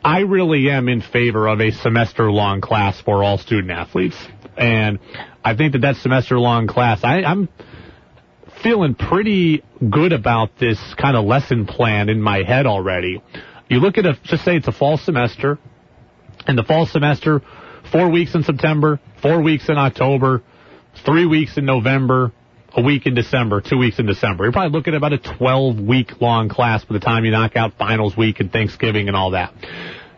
I really am in favor of a semester long class for all student athletes. And I think that that semester long class, I, I'm feeling pretty good about this kind of lesson plan in my head already. You look at a, just say it's a fall semester, and the fall semester, four weeks in September, four weeks in October, three weeks in November, a week in December, two weeks in December. You're probably looking at about a 12 week long class by the time you knock out finals week and Thanksgiving and all that.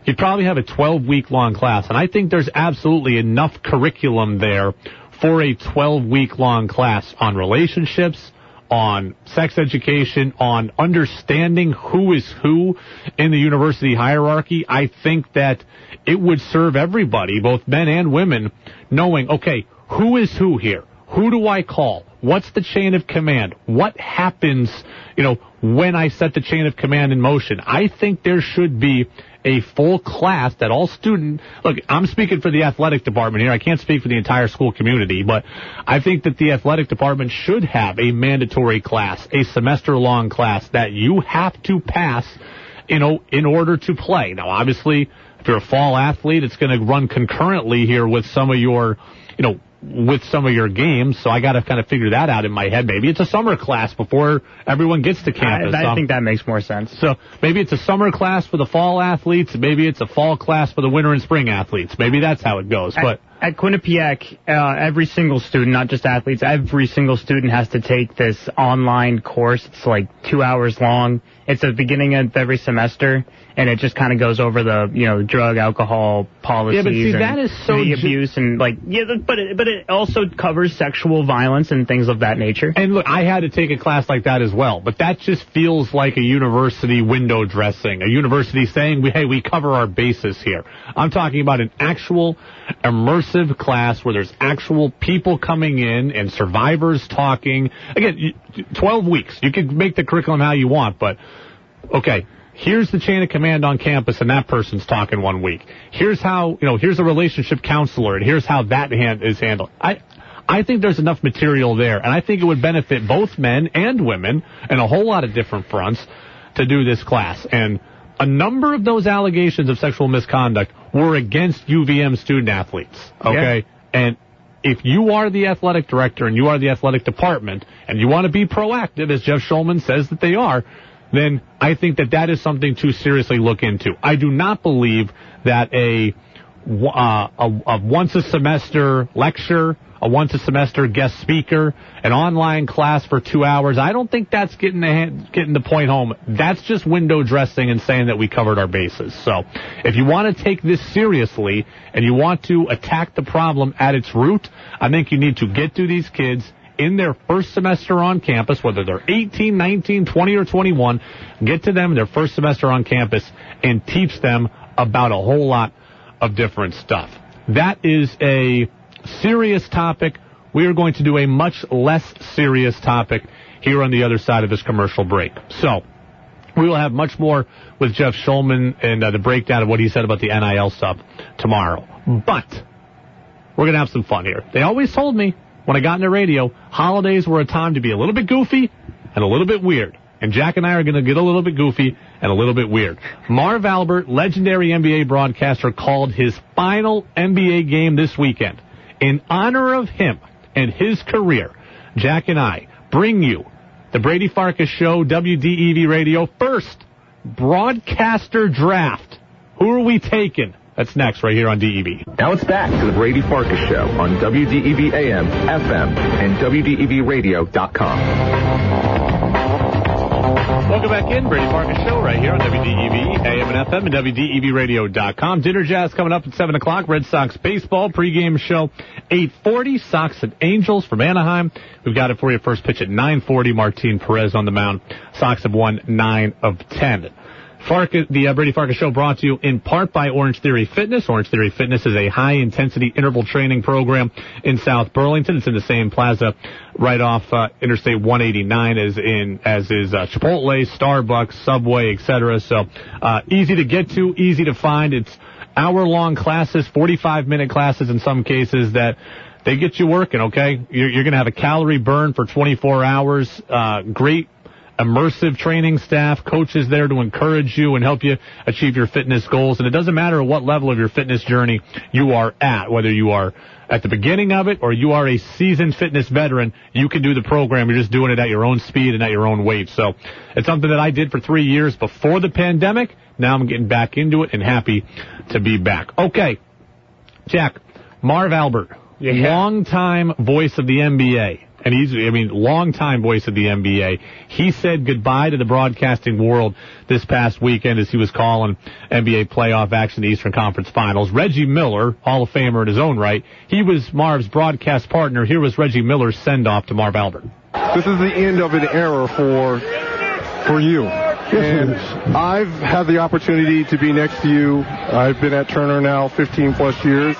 You'd probably have a 12 week long class. And I think there's absolutely enough curriculum there for a 12 week long class on relationships, on sex education, on understanding who is who in the university hierarchy. I think that it would serve everybody, both men and women, knowing, okay, who is who here? Who do I call? What's the chain of command? What happens, you know, when I set the chain of command in motion? I think there should be a full class that all student look i'm speaking for the athletic department here i can't speak for the entire school community but i think that the athletic department should have a mandatory class a semester long class that you have to pass you know in order to play now obviously if you're a fall athlete it's going to run concurrently here with some of your you know with some of your games, so I got to kind of figure that out in my head. Maybe it's a summer class before everyone gets to campus. I, I think that makes more sense. So maybe it's a summer class for the fall athletes. Maybe it's a fall class for the winter and spring athletes. Maybe that's how it goes. At, but at Quinnipiac, uh, every single student, not just athletes, every single student has to take this online course. It's like two hours long. It's the beginning of every semester, and it just kind of goes over the you know drug, alcohol policies. Yeah, but see, and that is so the abuse and like yeah, but it, but it also covers sexual violence and things of that nature. And look, I had to take a class like that as well, but that just feels like a university window dressing, a university saying, "Hey, we cover our bases here." I'm talking about an actual immersive class where there's actual people coming in and survivors talking. Again, 12 weeks. You can make the curriculum how you want, but okay, here's the chain of command on campus and that person's talking one week. Here's how, you know, here's a relationship counselor and here's how that hand is handled. I, I think there's enough material there and I think it would benefit both men and women and a whole lot of different fronts to do this class. And a number of those allegations of sexual misconduct were against UVM student athletes. Okay. And if you are the athletic director and you are the athletic department and you want to be proactive, as Jeff Schulman says that they are, then I think that that is something to seriously look into. I do not believe that a, uh, a, a once a semester lecture, a once a semester guest speaker, an online class for two hours, I don't think that's getting the, getting the point home. That's just window dressing and saying that we covered our bases. So if you want to take this seriously and you want to attack the problem at its root, I think you need to get to these kids in their first semester on campus, whether they're 18, 19, 20, or 21, get to them their first semester on campus and teach them about a whole lot of different stuff. That is a serious topic. We are going to do a much less serious topic here on the other side of this commercial break. So, we will have much more with Jeff Schulman and uh, the breakdown of what he said about the NIL stuff tomorrow. But we're going to have some fun here. They always told me when I got into radio, holidays were a time to be a little bit goofy and a little bit weird. And Jack and I are going to get a little bit goofy and a little bit weird. Marv Albert, legendary NBA broadcaster, called his final NBA game this weekend. In honor of him and his career, Jack and I bring you the Brady Farkas Show, WDEV Radio, first broadcaster draft. Who are we taking? That's next, right here on DEV. Now it's back to the Brady Farkas Show on WDEV AM, FM, and WDEVradio.com. Welcome back in, Brady Farkas Show, right here on WDEV, AM and FM, and WDEVradio.com. Dinner Jazz coming up at 7 o'clock. Red Sox baseball pregame show 840. Sox and Angels from Anaheim. We've got it for you first pitch at 940. Martin Perez on the mound. Sox have won 9 of 10. Farkas, the uh, Brady Farkas Show brought to you in part by Orange Theory Fitness. Orange Theory Fitness is a high-intensity interval training program in South Burlington. It's in the same plaza right off uh, Interstate 189 as in as is uh, Chipotle, Starbucks, Subway, etc. So uh, easy to get to, easy to find. It's hour-long classes, 45-minute classes in some cases that they get you working. Okay, you're, you're going to have a calorie burn for 24 hours. Uh, great immersive training staff, coaches there to encourage you and help you achieve your fitness goals. And it doesn't matter what level of your fitness journey you are at, whether you are at the beginning of it or you are a seasoned fitness veteran, you can do the program. You're just doing it at your own speed and at your own weight. So it's something that I did for three years before the pandemic. Now I'm getting back into it and happy to be back. Okay. Jack, Marv Albert, yeah. longtime voice of the NBA. And he's, I mean, longtime voice of the NBA. He said goodbye to the broadcasting world this past weekend as he was calling NBA playoff action, the Eastern Conference Finals. Reggie Miller, Hall of Famer in his own right, he was Marv's broadcast partner. Here was Reggie Miller's send off to Marv Albert. This is the end of an era for for you. And I've had the opportunity to be next to you. I've been at Turner now 15 plus years.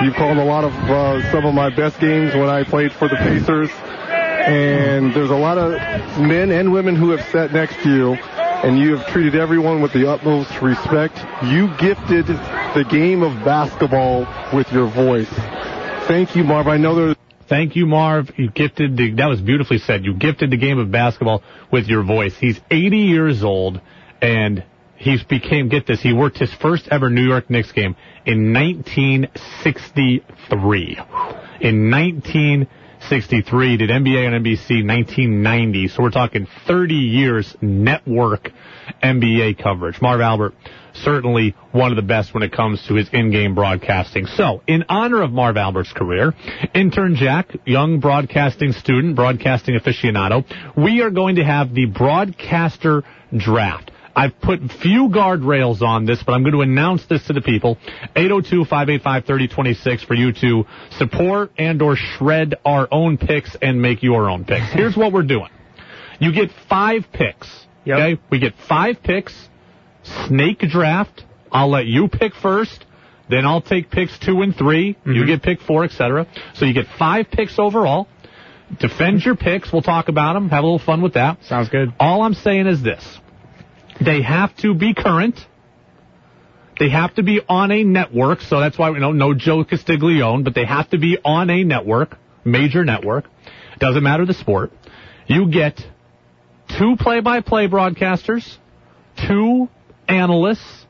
You've called a lot of uh, some of my best games when I played for the Pacers. And there's a lot of men and women who have sat next to you, and you have treated everyone with the utmost respect. You gifted the game of basketball with your voice. Thank you, Marv. I know there's Thank you, Marv. You gifted the, that was beautifully said. You gifted the game of basketball with your voice. He's 80 years old and he became, get this, he worked his first ever New York Knicks game in 1963. In 1963, did NBA on NBC 1990. So we're talking 30 years network NBA coverage. Marv Albert certainly one of the best when it comes to his in-game broadcasting. So, in honor of Marv Albert's career, intern Jack, young broadcasting student, broadcasting aficionado, we are going to have the broadcaster draft. I've put few guardrails on this, but I'm going to announce this to the people. 802-585-3026 for you to support and or shred our own picks and make your own picks. Here's what we're doing. You get five picks. Yep. Okay? We get five picks snake draft. I'll let you pick first. Then I'll take picks two and 3 mm-hmm. You get pick four, etc. So you get five picks overall. Defend your picks. We'll talk about them. Have a little fun with that. Sounds good. All I'm saying is this. They have to be current. They have to be on a network. So that's why we know no Joe Castiglione, but they have to be on a network, major network. Doesn't matter the sport. You get two play-by-play broadcasters, two analysts,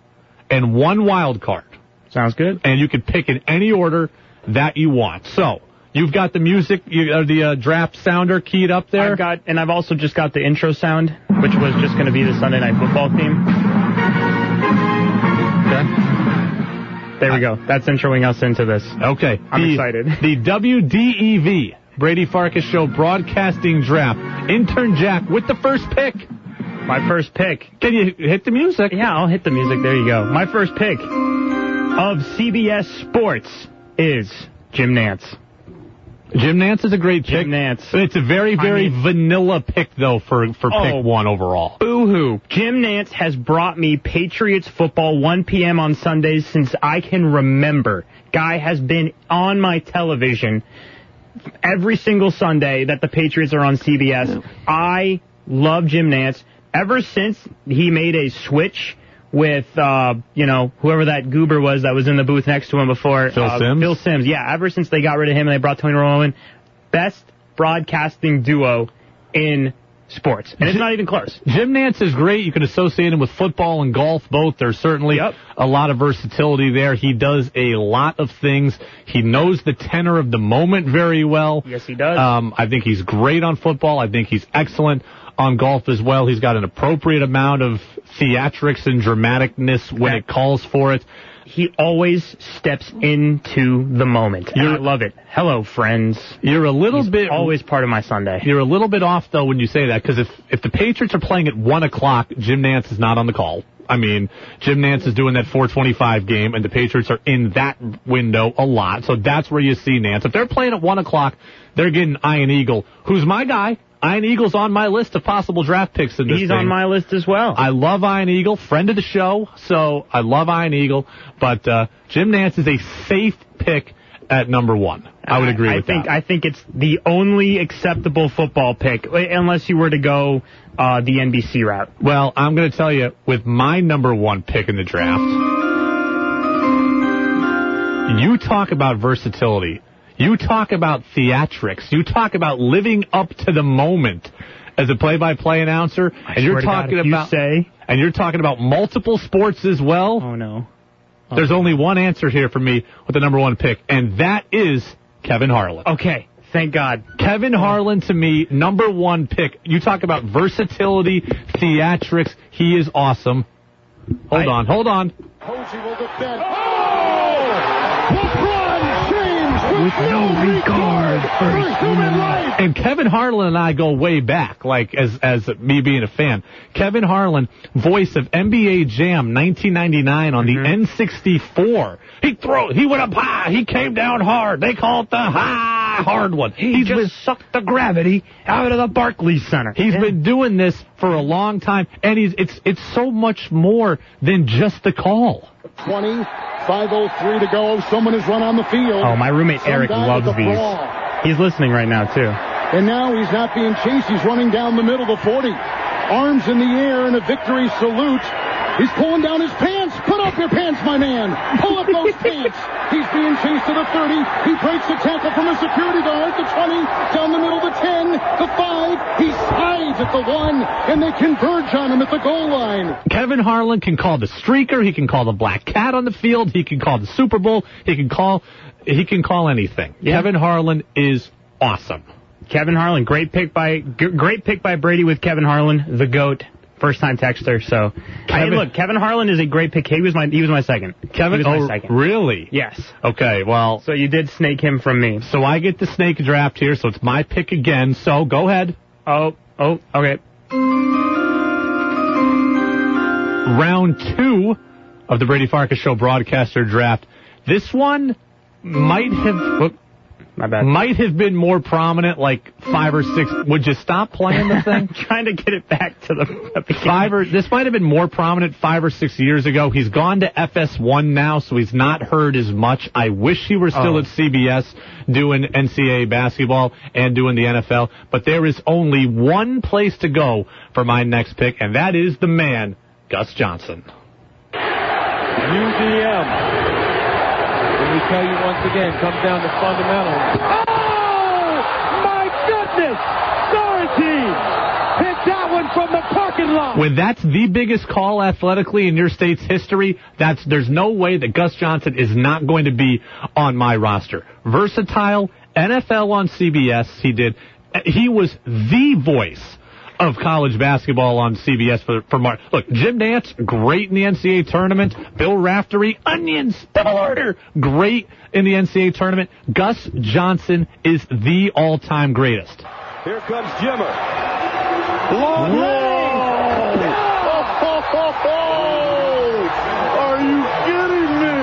and one wild card. Sounds good. And you can pick in any order that you want. So, you've got the music, you, uh, the uh, draft sounder keyed up there. I've got, and I've also just got the intro sound, which was just going to be the Sunday Night Football theme. Okay. There we go. That's introing us into this. Okay. I'm the, excited. The WDEV Brady Farkas Show broadcasting draft. Intern Jack with the first pick. My first pick. Can you hit the music? Yeah, I'll hit the music. There you go. My first pick of CBS Sports is Jim Nantz. Jim Nantz is a great pick. Jim Nantz. It's a very, very I mean, vanilla pick, though, for, for oh, pick one overall. Boo-hoo. Jim Nantz has brought me Patriots football 1 p.m. on Sundays since I can remember. Guy has been on my television every single Sunday that the Patriots are on CBS. I love Jim Nantz. ever since he made a switch with, uh, you know, whoever that goober was that was in the booth next to him before. Phil uh, Simms? Phil Simms, yeah. Ever since they got rid of him and they brought Tony Romo in, best broadcasting duo in sports. And it's not even close. Jim Nantz is great. You can associate him with football and golf both. There's certainly yep. a lot of versatility there. He does a lot of things. He knows the tenor of the moment very well. Yes, he does. Um, I think he's great on football. I think he's excellent on golf as well. He's got an appropriate amount of theatrics and dramaticness when it calls for it. He always steps into the moment. I love it. Hello, friends. You're a little He's bit always part of my Sunday. You're a little bit off though when you say that because if if the Patriots are playing at one o'clock, Jim Nantz is not on the call. I mean, Jim Nantz is doing that 425 game, and the Patriots are in that window a lot. So that's where you see Nantz. If they're playing at 1 o'clock, they're getting Ian Eagle, who's my guy. Ian Eagle's on my list of possible draft picks in this He's thing. on my list as well. I love Ian Eagle, friend of the show, so I love Ian Eagle. But uh, Jim Nantz is a safe pick at number one. I would agree I, with think, that. I think it's the only acceptable football pick, unless you were to go uh, the NBC route. Well, I'm going to tell you, with my number one pick in the draft, you talk about versatility. You talk about theatrics. You talk about living up to the moment as a play-by-play announcer, and you're swear to God, talking you about say- and you're talking about multiple sports as well. Oh no. There's only one answer here for me with the number one pick, and that is Kevin Harlan. Okay, thank God. Kevin Harlan to me, number one pick. You talk about versatility, theatrics. He is awesome. Hold on, hold on. Posey will defend. Oh! LeBron James With no regard for human life. And Kevin Harlan and I go way back, like as as me being a fan. Kevin Harlan, voice of NBA Jam 1999 on Mm-hmm. the N64. He throw, he went up high, he came down hard. They call it the high hard one. He He's just been sucked the gravity out of the Barclays Center. He's been doing this for a long time, and he's it's it's so much more than just the call. 20, 5.03 to go. Someone has run on the field. Oh, my roommate Some Eric loves the these. brawl. He's listening right now too. And now he's not being chased. He's running down the middle of the 40. Arms in the air and a victory salute. He's pulling down his pants. Put up your pants, my man. Pull up those pants. He's being chased to the 30. He breaks the tackle from a security guard. The 20, down the middle, the 10, the 5. He's at the 1, and they converge on him at the goal line. Kevin Harlan can call the streaker. He can call the black cat on the field. He can call the Super Bowl. He can call he can call anything. Kevin Harlan is awesome. Kevin Harlan, great pick by g- great pick by Brady with Kevin Harlan, the goat, first time texter. So, Kevin- hey, look, Kevin Harlan is a great pick. He was my he was my second. Kevin, he was my oh, second. really? Yes. Okay, well, So you did snake him from me. so I get the snake draft here, so it's my pick again. So go ahead. Oh, oh, okay. Round two of the Brady Farkas Show broadcaster draft. This one might have whoop, My bad. might have been more prominent, like five or six. Would you stop playing the thing? trying to get it back to the beginning. Five or this might have been more prominent five or six years ago. He's gone to FS1 now, so he's not heard as much. I wish he were still Oh. at CBS doing NCAA basketball and doing the NFL. But there is only one place to go for my next pick, and that is the man, Gus Johnson. UVM. Let me tell you once again, comes down to fundamentals. Oh, my goodness! Sorrentine hit that one from the parking lot. When that's the biggest call athletically in your state's history, that's there's no way that Gus Johnson is not going to be on my roster. Versatile, NFL on CBS, he did. He was the voice of college basketball on CBS for for Mark. Look, Jim Nantz, great in the NCAA tournament. Bill Raftery, onions, double order, great in the NCAA tournament. Gus Johnson is the all-time greatest. Here comes Jimmer. Long range. Oh, ho, ho, ho! Are you kidding me?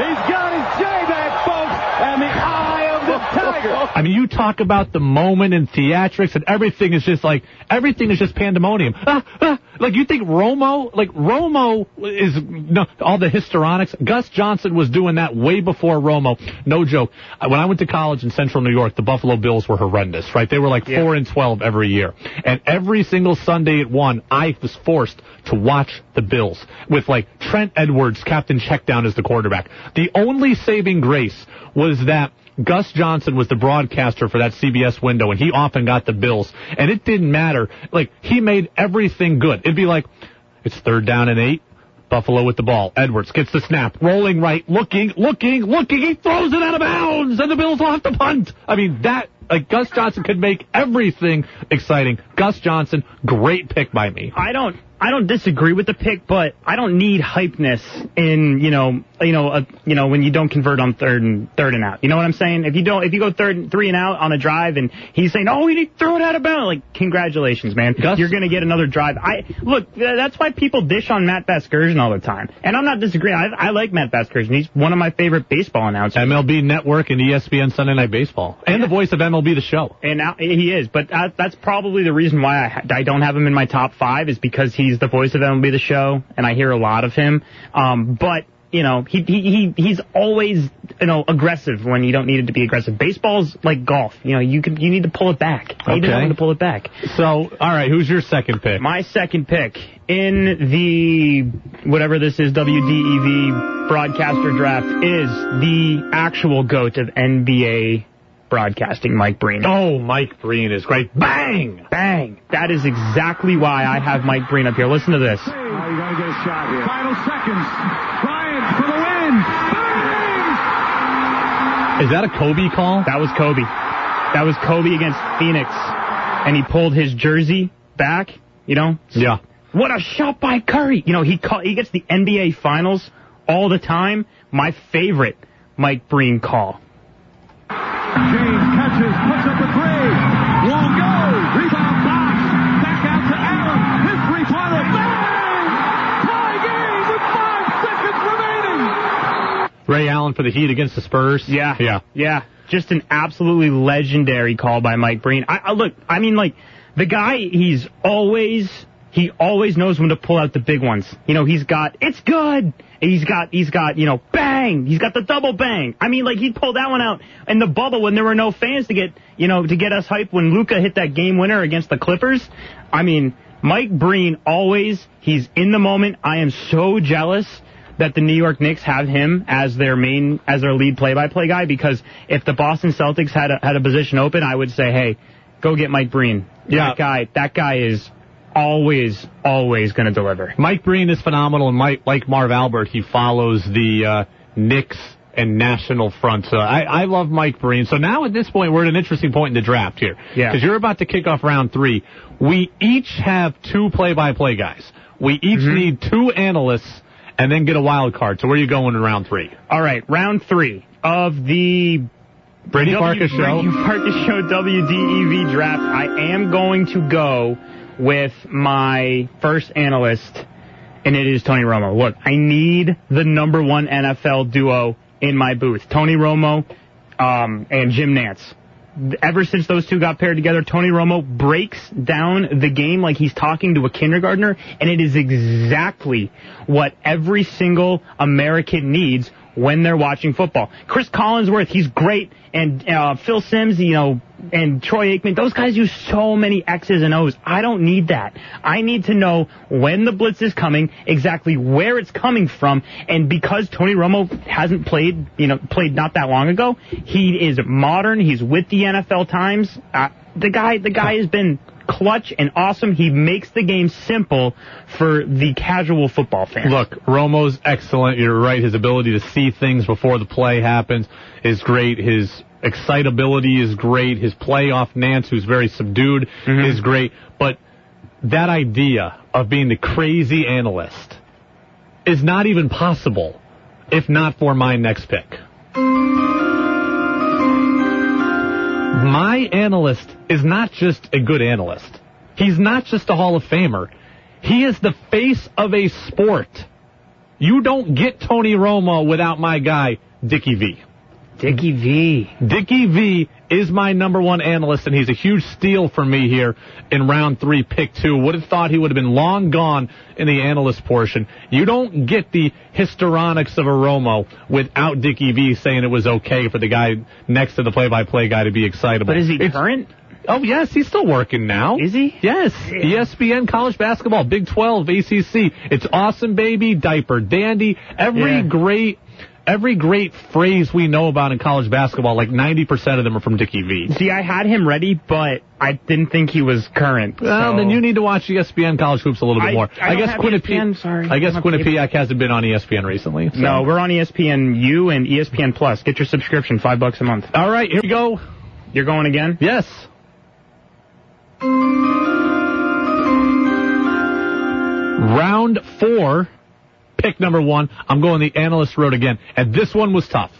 He's got his J back, folks, and the eye of the tiger. I mean, you talk about the moment and theatrics and everything is just like, everything is just pandemonium. Ah, ah, like you think Romo, like Romo is, no, all the histrionics. Gus Johnson was doing that way before Romo. No joke. When I went to college in central New York, the Buffalo Bills were horrendous, right? They were like 4 and 12 every year. And every single Sunday at 1, I was forced to watch the Bills with like Trent Edwards, Captain Checkdown as the quarterback. The only saving grace was that Gus Johnson was the broadcaster for that CBS window, and he often got the Bills. And it didn't matter. Like, he made everything good. It'd be like, it's third down and eight. Buffalo with the ball. Edwards gets the snap. Rolling right. Looking, looking, looking. He throws it out of bounds, and the Bills will have to punt. I mean, that, like, Gus Johnson could make everything exciting. Gus Johnson, great pick by me. I don't I don't disagree with the pick, but I don't need hypeness in you know you know a, you know when you don't convert on third and third and out. You know what I'm saying? If you don't if you go third and three and out on a drive and he's saying oh he throw it out of bounds, like congratulations man, Gus- you're gonna get another drive. I look that's why people dish on Matt Vasgersian all the time, and I'm not disagreeing. I, I like Matt Vasgersian. He's one of my favorite baseball announcers. MLB Network and ESPN Sunday Night Baseball. And the voice of MLB The Show. And now he is, but that, that's probably the reason why I, I don't have him in my top five is because he's the voice of MLB the show, and I hear a lot of him. Um, but you know, he, he he he's always you know aggressive when you don't need it to be aggressive. Baseball's like golf. You know, you can you need to pull it back. You need to know Okay. when to pull it back. So, all right, who's your second pick? My second pick in the whatever this is WDEV broadcaster draft is the actual goat of NBA broadcasting Mike Breen. Oh, Mike Breen is great. Bang! Bang! That is exactly why I have Mike Breen up here. Listen to this. Oh, you gotta get a shot here. Final seconds. Bryant for the win. Bang! Is that a Kobe call? That was Kobe. That was Kobe against Phoenix. And he pulled his jersey back, you know? Yeah. What a shot by Curry. You know, he call, he gets the NBA Finals all the time. My favorite Mike Breen call. James catches, puts up a three. Won't go. Rebound box. Back out to Allen. His three-pointer. Bang! Tie game with five seconds remaining. Ray Allen for the Heat against the Spurs. Yeah. Yeah. Yeah. Just an absolutely legendary call by Mike Breen. I, I look, I mean, like, the guy, he's always, he always knows when to pull out the big ones. You know, he's got, it's good. He's got, he's got, you know, bang. He's got the double bang. I mean, like, he pulled that one out in the bubble when there were no fans to get, you know, to get us hyped when Luka hit that game winner against the Clippers. I mean, Mike Breen always, he's in the moment. I am so jealous that the New York Knicks have him as their main, as their lead play-by-play guy because if the Boston Celtics had a, had a position open, I would say, hey, go get Mike Breen. Yeah. That guy, that guy is always, always going to deliver. Mike Breen is phenomenal, and Mike, like Marv Albert, he follows the uh, Knicks and National Front. So I, I love Mike Breen. So now at this point, we're at an interesting point in the draft here. Yeah. Because you're about to kick off round three. We each have two play-by-play guys. We each Mm-hmm. need two analysts and then get a wild card. So where are you going in round three? All right, round three of the Brady W- Farkas show. Brady Farkas show WDEV draft. I am going to go with my first analyst, and it is Tony Romo. Look, I need the number one NFL duo in my booth. Tony Romo um, and Jim Nantz. Ever since those two got paired together, Tony Romo breaks down the game like he's talking to a kindergartner, and it is exactly what every single American needs when they're watching football. Chris Collinsworth, he's great, and uh, Phil Simms, you know, and Troy Aikman, those guys use so many X's and O's. I don't need that. I need to know when the blitz is coming, exactly where it's coming from, and because Tony Romo hasn't played, you know, played not that long ago, he is modern. He's with the NFL times. Uh, the guy, the guy has been clutch and awesome. He makes the game simple for the casual football fan. Look, Romo's excellent. You're right. His ability to see things before the play happens is great. His excitability is great. His play off Nantz, who's very subdued, Mm-hmm. is great. But that idea of being the crazy analyst is not even possible if not for my next pick. My analyst is not just a good analyst. He's not just a Hall of Famer. He is the face of a sport. You don't get Tony Romo without my guy, Dickie V. Dickie V. Dickie V is my number one analyst, and he's a huge steal for me here in round three, pick two. Would have thought he would have been long gone in the analyst portion. You don't get the histrionics of a Romo without Dickie V saying it was okay for the guy next to the play-by-play guy to be excitable. But is he It's- current? Oh yes, he's still working now. Is he? Yes. E ESPN college basketball, Big 12, ACC. It's awesome, baby, diaper, dandy. Every Yeah. great, every great phrase we know about in college basketball, like 90% of them are from Dickie V. See, I had him ready, but I didn't think he was current. Well, then you need to watch ESPN college hoops a little bit I- more. I don't guess Quinnipiac. Sorry. I guess I Quinnipiac hasn't been on ESPN recently. so- No, we're on ESPN U and ESPN Plus. Get your subscription, five bucks a month. All right, here we go. You're going again? Yes. Round four, pick number one. I'm going the analyst road again. And this one was tough.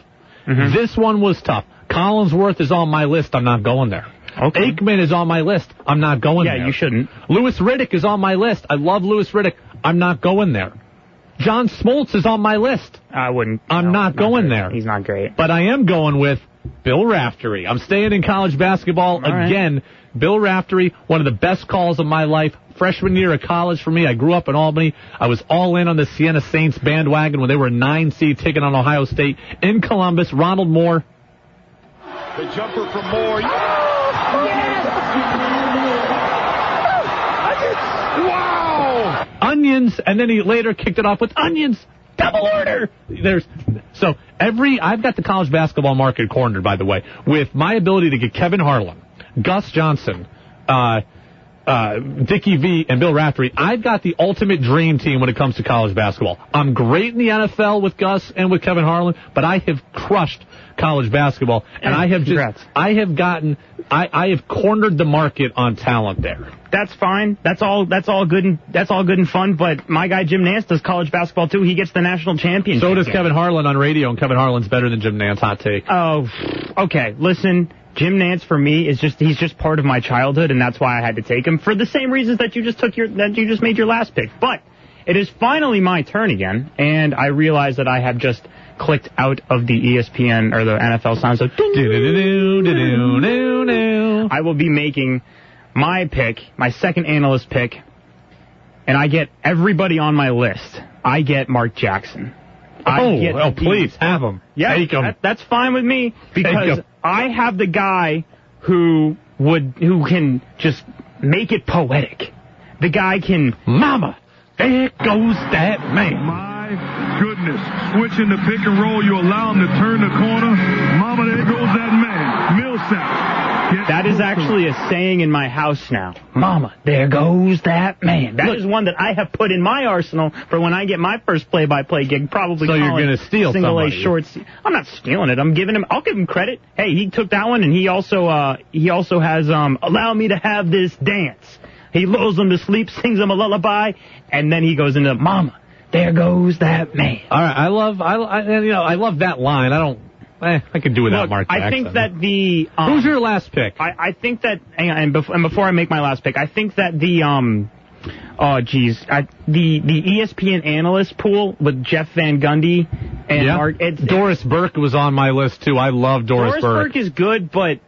Mm-hmm. This one was tough. Collinsworth is on my list. I'm not going there. Okay. Aikman is on my list. I'm not going Yeah, there. you shouldn't. Louis Riddick is on my list. I love Louis Riddick. I'm not going there. John Smoltz is on my list. I wouldn't. I'm no, not going great. there. He's not great. But I am going with Bill Raftery. I'm staying in college basketball All right. again. Bill Raftery, one of the best calls of my life. Freshman year of college for me. I grew up in Albany. I was all in on the Siena Saints bandwagon when they were a nine seed taking on Ohio State in Columbus. Ronald Moore. The jumper from Moore. Wow! Onions, and then he later kicked it off with onions. double order. There's so every I've got the college basketball market cornered. By the way, with my ability to get Kevin Harlan, Gus Johnson. Uh, uh, Dickie V and Bill Raftery, I've got the ultimate dream team when it comes to college basketball. I'm great in the NFL with Gus and with Kevin Harlan, but I have crushed college basketball, and I have Congrats. just, I have gotten, I, I have cornered the market on talent there. That's fine. That's all. That's all good. And that's all good and fun. But my guy Jim Nantz does college basketball too. He gets the national championship. So does. Kevin Harlan on radio, and Kevin Harlan's better than Jim Nantz. Hot take. Oh, okay. Listen, Jim Nantz for me is just he's just part of my childhood, and that's why I had to take him for the same reasons that you just took your that you just made your last pick. But it is finally my turn again, and I realize that I have just clicked out of the ESPN or the NFL sound. So I will be making my pick, my second analyst pick, and I get everybody on my list. I get Mark Jackson. I Oh, get oh, please have him. Yeah, Take him. that- that's fine with me because 'em. I have the guy who would who can just make it poetic. The guy can, Mama, there goes that man. My goodness. Switching the pick and roll, you allow him to turn the corner. Mama, there goes that man. Millsap. That is actually a saying in my house now. Mama, there goes that man. That is one that I have put in my arsenal for when I get my first play-by-play gig. Probably So you're gonna steal single A shorts. I'm not stealing it. I'm giving him. I'll give him credit. Hey, he took that one, and he also uh he also has um allow me to have this dance. He lulls them to sleep, sings them a lullaby, and then he goes into Mama. There goes that man. All right, I love, I, I you know, I love that line. I don't, eh, I could do without Look, Mark Jackson. I think that the um, Who's your last pick? I, I think that, hang on, and, bef- and before I make my last pick, I think that the, um, oh geez, I, the the ESPN analyst pool with Jeff Van Gundy and yeah. Doris Burke was on my list too. I love Doris, Burke. Doris Burke is good, but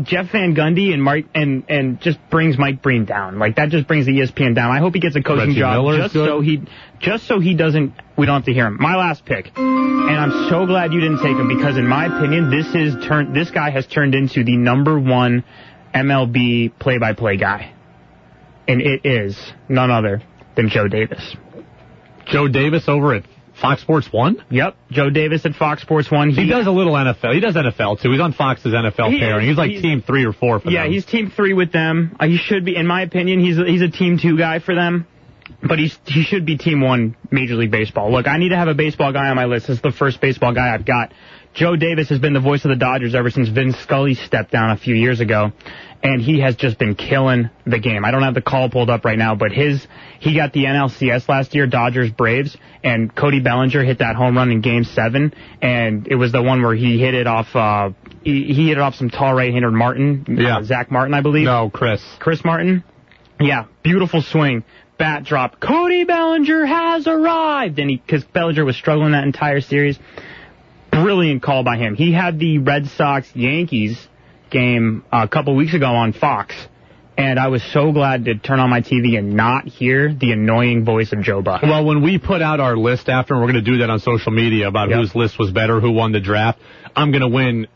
Jeff Van Gundy and Mike and and just brings Mike Breen down. Like that just brings the ESPN down. I hope he gets a coaching Reggie job Miller is just good. so he just so he doesn't we don't have to hear him. My last pick. And I'm so glad you didn't take him because in my opinion this is turned this guy has turned into the number 1 MLB play-by-play guy. And it is none other than Joe Davis. Joe Davis over at Fox Sports One. Yep, Joe Davis at Fox Sports One. He, does a little NFL. He does NFL too. He's on Fox's NFL He pairing. is. He's like He's- team three or four for Yeah, them. he's team three with them. Uh, he should be, in my opinion, he's a, he's a team two guy for them. But he's he should be team one Major League Baseball. Look, I need to have a baseball guy on my list. This is the first baseball guy I've got. Joe Davis has been the voice of the Dodgers ever since Vin Scully stepped down a few years ago, and he has just been killing the game. I don't have the call pulled up right now, but his he got the NLCS last year, Dodgers Braves, and Cody Bellinger hit that home run in Game Seven, and it was the one where he hit it off. uh he, he hit it off some tall right-hander Martin, Yeah. uh, Zach Martin, I believe. no, Chris. Chris Martin. Yeah, beautiful swing. Bat drop. Cody Bellinger has arrived. And he, because Bellinger was struggling that entire series. Brilliant call by him. He had the Red Sox Yankees game a couple weeks ago on Fox. And I was so glad to turn on my TV and not hear the annoying voice of Joe Buck. Well, when we put out our list after, and we're going to do that on social media about Yep. whose list was better, who won the draft, I'm going to win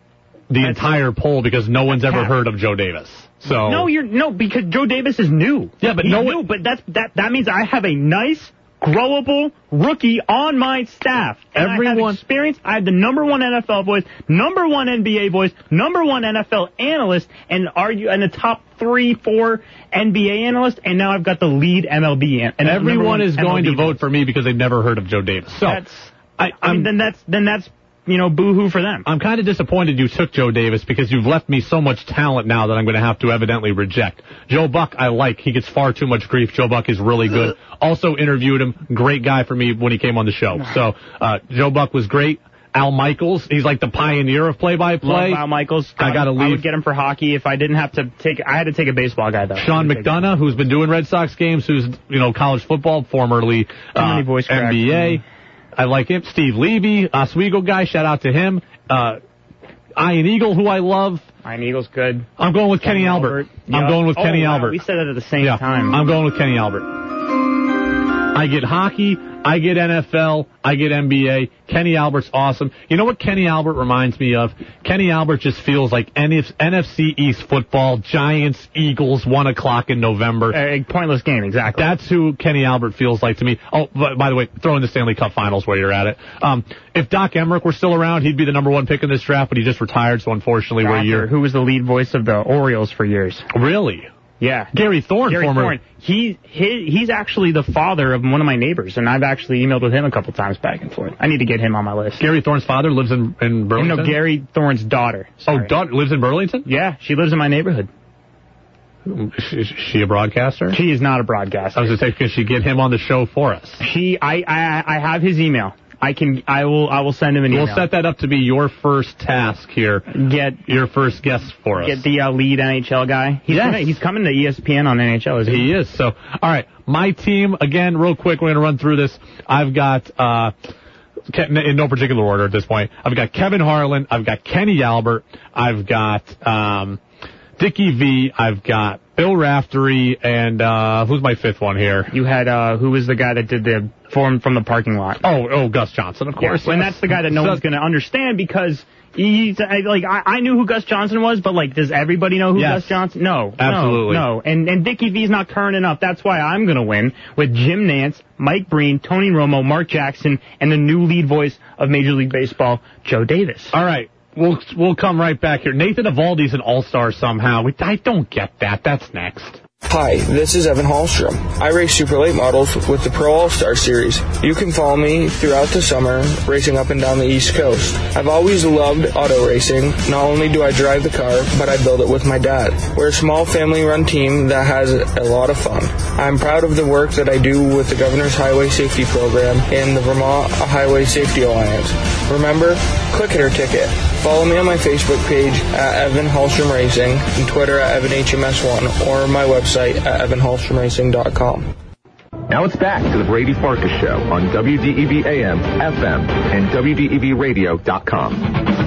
the entire poll because no one's ever heard of Joe Davis. So No, you're no because Joe Davis is new. Yeah, but He's no new, one- but that's that that means I have a nice growable rookie on my staff. And I Everyone- have experience. I have the number one NFL voice, number one NBA voice, number one NFL analyst, and are you and the top three, four NBA analyst, and now I've got the lead MLB an- and uh, everyone is going MLB to vote for me because they've never heard of Joe Davis. So That's I, I mean, then that's then that's you know boohoo for them. I'm kind of disappointed you took Joe Davis because you've left me so much talent now that I'm going to have to evidently reject. Joe Buck, I like. He gets far too much grief. Joe Buck is really good. Also interviewed him. Great guy for me when he came on the show. So, uh, Joe Buck was great. Al Michaels, he's like the pioneer of play-by-play. Love Al Michaels. I gotta leave. I leave. would get him for hockey if I didn't have to take. I had to take a baseball guy though. Sean McDonough, who's been doing Red Sox games, who's you know college football, formerly uh, many voice. NBA. I like him. Steve Levy, Oswego guy. Shout out to him. Uh, Ian Eagle, who I love. Ian Eagle's good. I'm going with Kenny, Albert. I'm Yeah. going with Oh, Kenny wow, Albert. We said it at the same yeah, time. I'm going with Kenny Albert. I get hockey, I get NFL, I get NBA. Kenny Albert's awesome. You know what Kenny Albert reminds me of? Kenny Albert just feels like NFC East football, Giants, Eagles, 1 o'clock in November. A pointless game, exactly. That's who Kenny Albert feels like to me. Oh, by, by the way, throw in the Stanley Cup Finals where you're at it. Um, if Doc Emrick were still around, he'd be the number one pick in this draft, but he just retired, so unfortunately we're a year. Who was the lead voice of the Orioles for years? Really? Yeah. Gary Thorne, Gary former. Thorne. He, he he's actually the father of one of my neighbors, and I've actually emailed with him a couple times back and forth. I need to get him on my list. Gary Thorne's father lives in, in Burlington? No, Gary Thorne's daughter. Oh, daughter lives in Burlington? Yeah, she lives in my neighborhood. Is she a broadcaster? She is not a broadcaster. I was going to say, can she get him on the show for us? She, I, I, I have his email. I can, I will, I will send him an email. We'll set that up to be your first task here. Get your first guest for us. Get the uh, lead NHL guy. He's, Yes. coming, he's coming to ESPN on NHL, isn't he? He is. So, all right, my team again, real quick. We're going to run through this. I've got. uh in no particular order at this point. I've got Kevin Harlan. I've got Kenny Albert. I've got um, Dickie V. I've got Bill Raftery. And uh, who's my fifth one here? You had, uh, who was the guy that did the form from the parking lot? Oh, oh, Gus Johnson, of course. Yeah, and that's the guy that no So- one's going to understand because he's I, like I, I knew who Gus Johnson was, but like, does everybody know who Yes. Gus Johnson? No, Absolutely. no, no. And and Dickie V's not current enough. That's why I'm going to win with Jim Nantz, Mike Breen, Tony Romo, Mark Jackson, and the new lead voice of Major League Baseball, Joe Davis. All right. We'll we'll come right back here. Nathan Eovaldi's an all-star somehow. I don't get that. That's next. Hi, this is Evan Hallstrom. I race super late models with the Pro All Star Series. You can follow me throughout the summer racing up and down the East Coast. I've always loved auto racing. Not only do I drive the car, but I build it with my dad. We're a small family run team that has a lot of fun. I'm proud of the work that I do with the Governor's Highway Safety Program and the Vermont Highway Safety Alliance. Remember, click it or ticket. Follow me on my Facebook page at Evan Hallstrom Racing and Twitter at EvanHMS1 or my website at evanhallstromracing.com. Now it's back to the Brady Farkas Show on WDEV AM, FM, and E WDEVradio.com.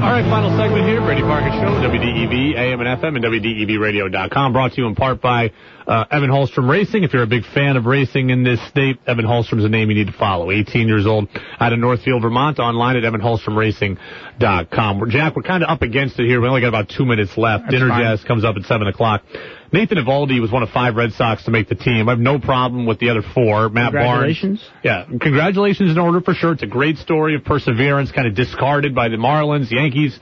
All right, final segment here, Brady Farkas Show, WDEV, AM and FM, and WDEVradio.com. Brought to you in part by uh, Evan Hallstrom Racing. If you're a big fan of racing in this state, Evan Hallstrom's a name you need to follow. 18 years old, out of Northfield, Vermont, online at evanhallstromracing.com. Jack, we're kind of up against it here. We only got about two minutes left. That's Dinner fine. Jazz comes up at 7 o'clock. Nathan Eovaldi was one of five Red Sox to make the team. I have no problem with the other four. Matt Congratulations. Barnes. Yeah, congratulations in order for sure. It's a great story of perseverance, kind of discarded by the Marlins, Yankees,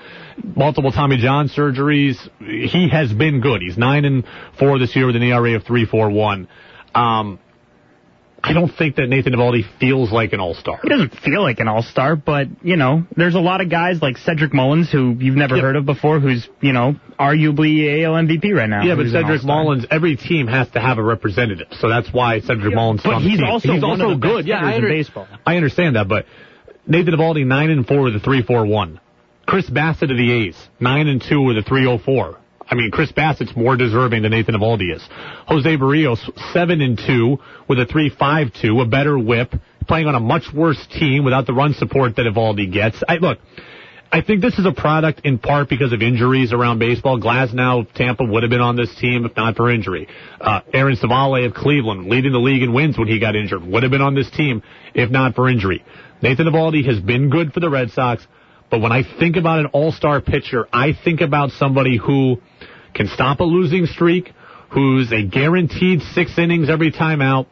multiple Tommy John surgeries. He has been good. He's nine and four this year with an ERA of three four one. Um, I don't think that Nathan Eovaldi feels like an all-star. He doesn't feel like an all-star, but, you know, there's a lot of guys like Cedric Mullins who you've never heard of before who's, you know, arguably AL MVP right now. Yeah, but Cedric. Mullins, every team has to have a representative, so that's why Cedric Mullins. but he's also he's also of the best good. Yeah, I in under- baseball. I understand that, but Nathan Eovaldi nine and four with a three four one. Chris Bassitt of the A's nine and two with a three oh four. I mean, Chris Bassitt's more deserving than Nathan Eovaldi is. Jose Berrios seven and two with a three five two, a better whip, playing on a much worse team without the run support that Eovaldi gets. I look. I think this is a product in part because of injuries around baseball. Glasnow, Tampa would have been on this team if not for injury. Uh, Aaron Civale of Cleveland, leading the league in wins when he got injured, would have been on this team if not for injury. Nathan Eovaldi has been good for the Red Sox, but when I think about an all-star pitcher, I think about somebody who can stop a losing streak, who's a guaranteed six innings every time out.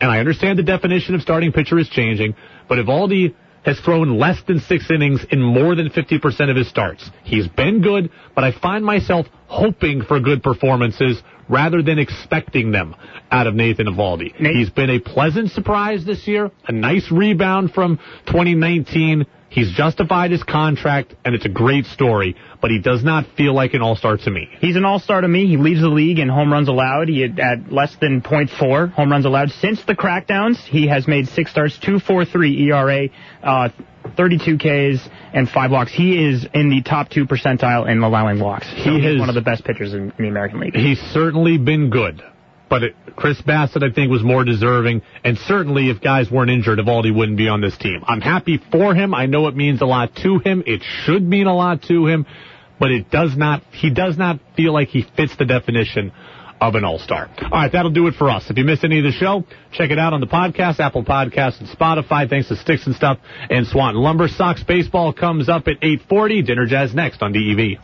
And I understand the definition of starting pitcher is changing, but Eovaldi has thrown less than six innings in more than 50% of his starts. He's been good, but I find myself hoping for good performances rather than expecting them out of Nathan Eovaldi. He's been a pleasant surprise this year, a nice rebound from 2019. He's justified his contract, and it's a great story, but he does not feel like an all-star to me. He's an all-star to me. He leads the league in home runs allowed. He had at less than .4 home runs allowed since the crackdowns. He has made six starts, 2.43 ERA, uh, 32 Ks, and five walks. He is in the top two percentile in allowing walks. So He is one of the best pitchers in, in the American League. He's certainly been good. But it, Chris Bassitt, I think, was more deserving. And certainly, if guys weren't injured, Eovaldi wouldn't be on this team. I'm happy for him. I know it means a lot to him. It should mean a lot to him. But it does not, he does not feel like he fits the definition of an all-star. All right, that'll do it for us. If you missed any of the show, check it out on the podcast, Apple Podcasts, and Spotify. Thanks to Sticks and Stuff and Swanton Lumber. Sox baseball comes up at 8:40. Dinner Jazz next on DEV.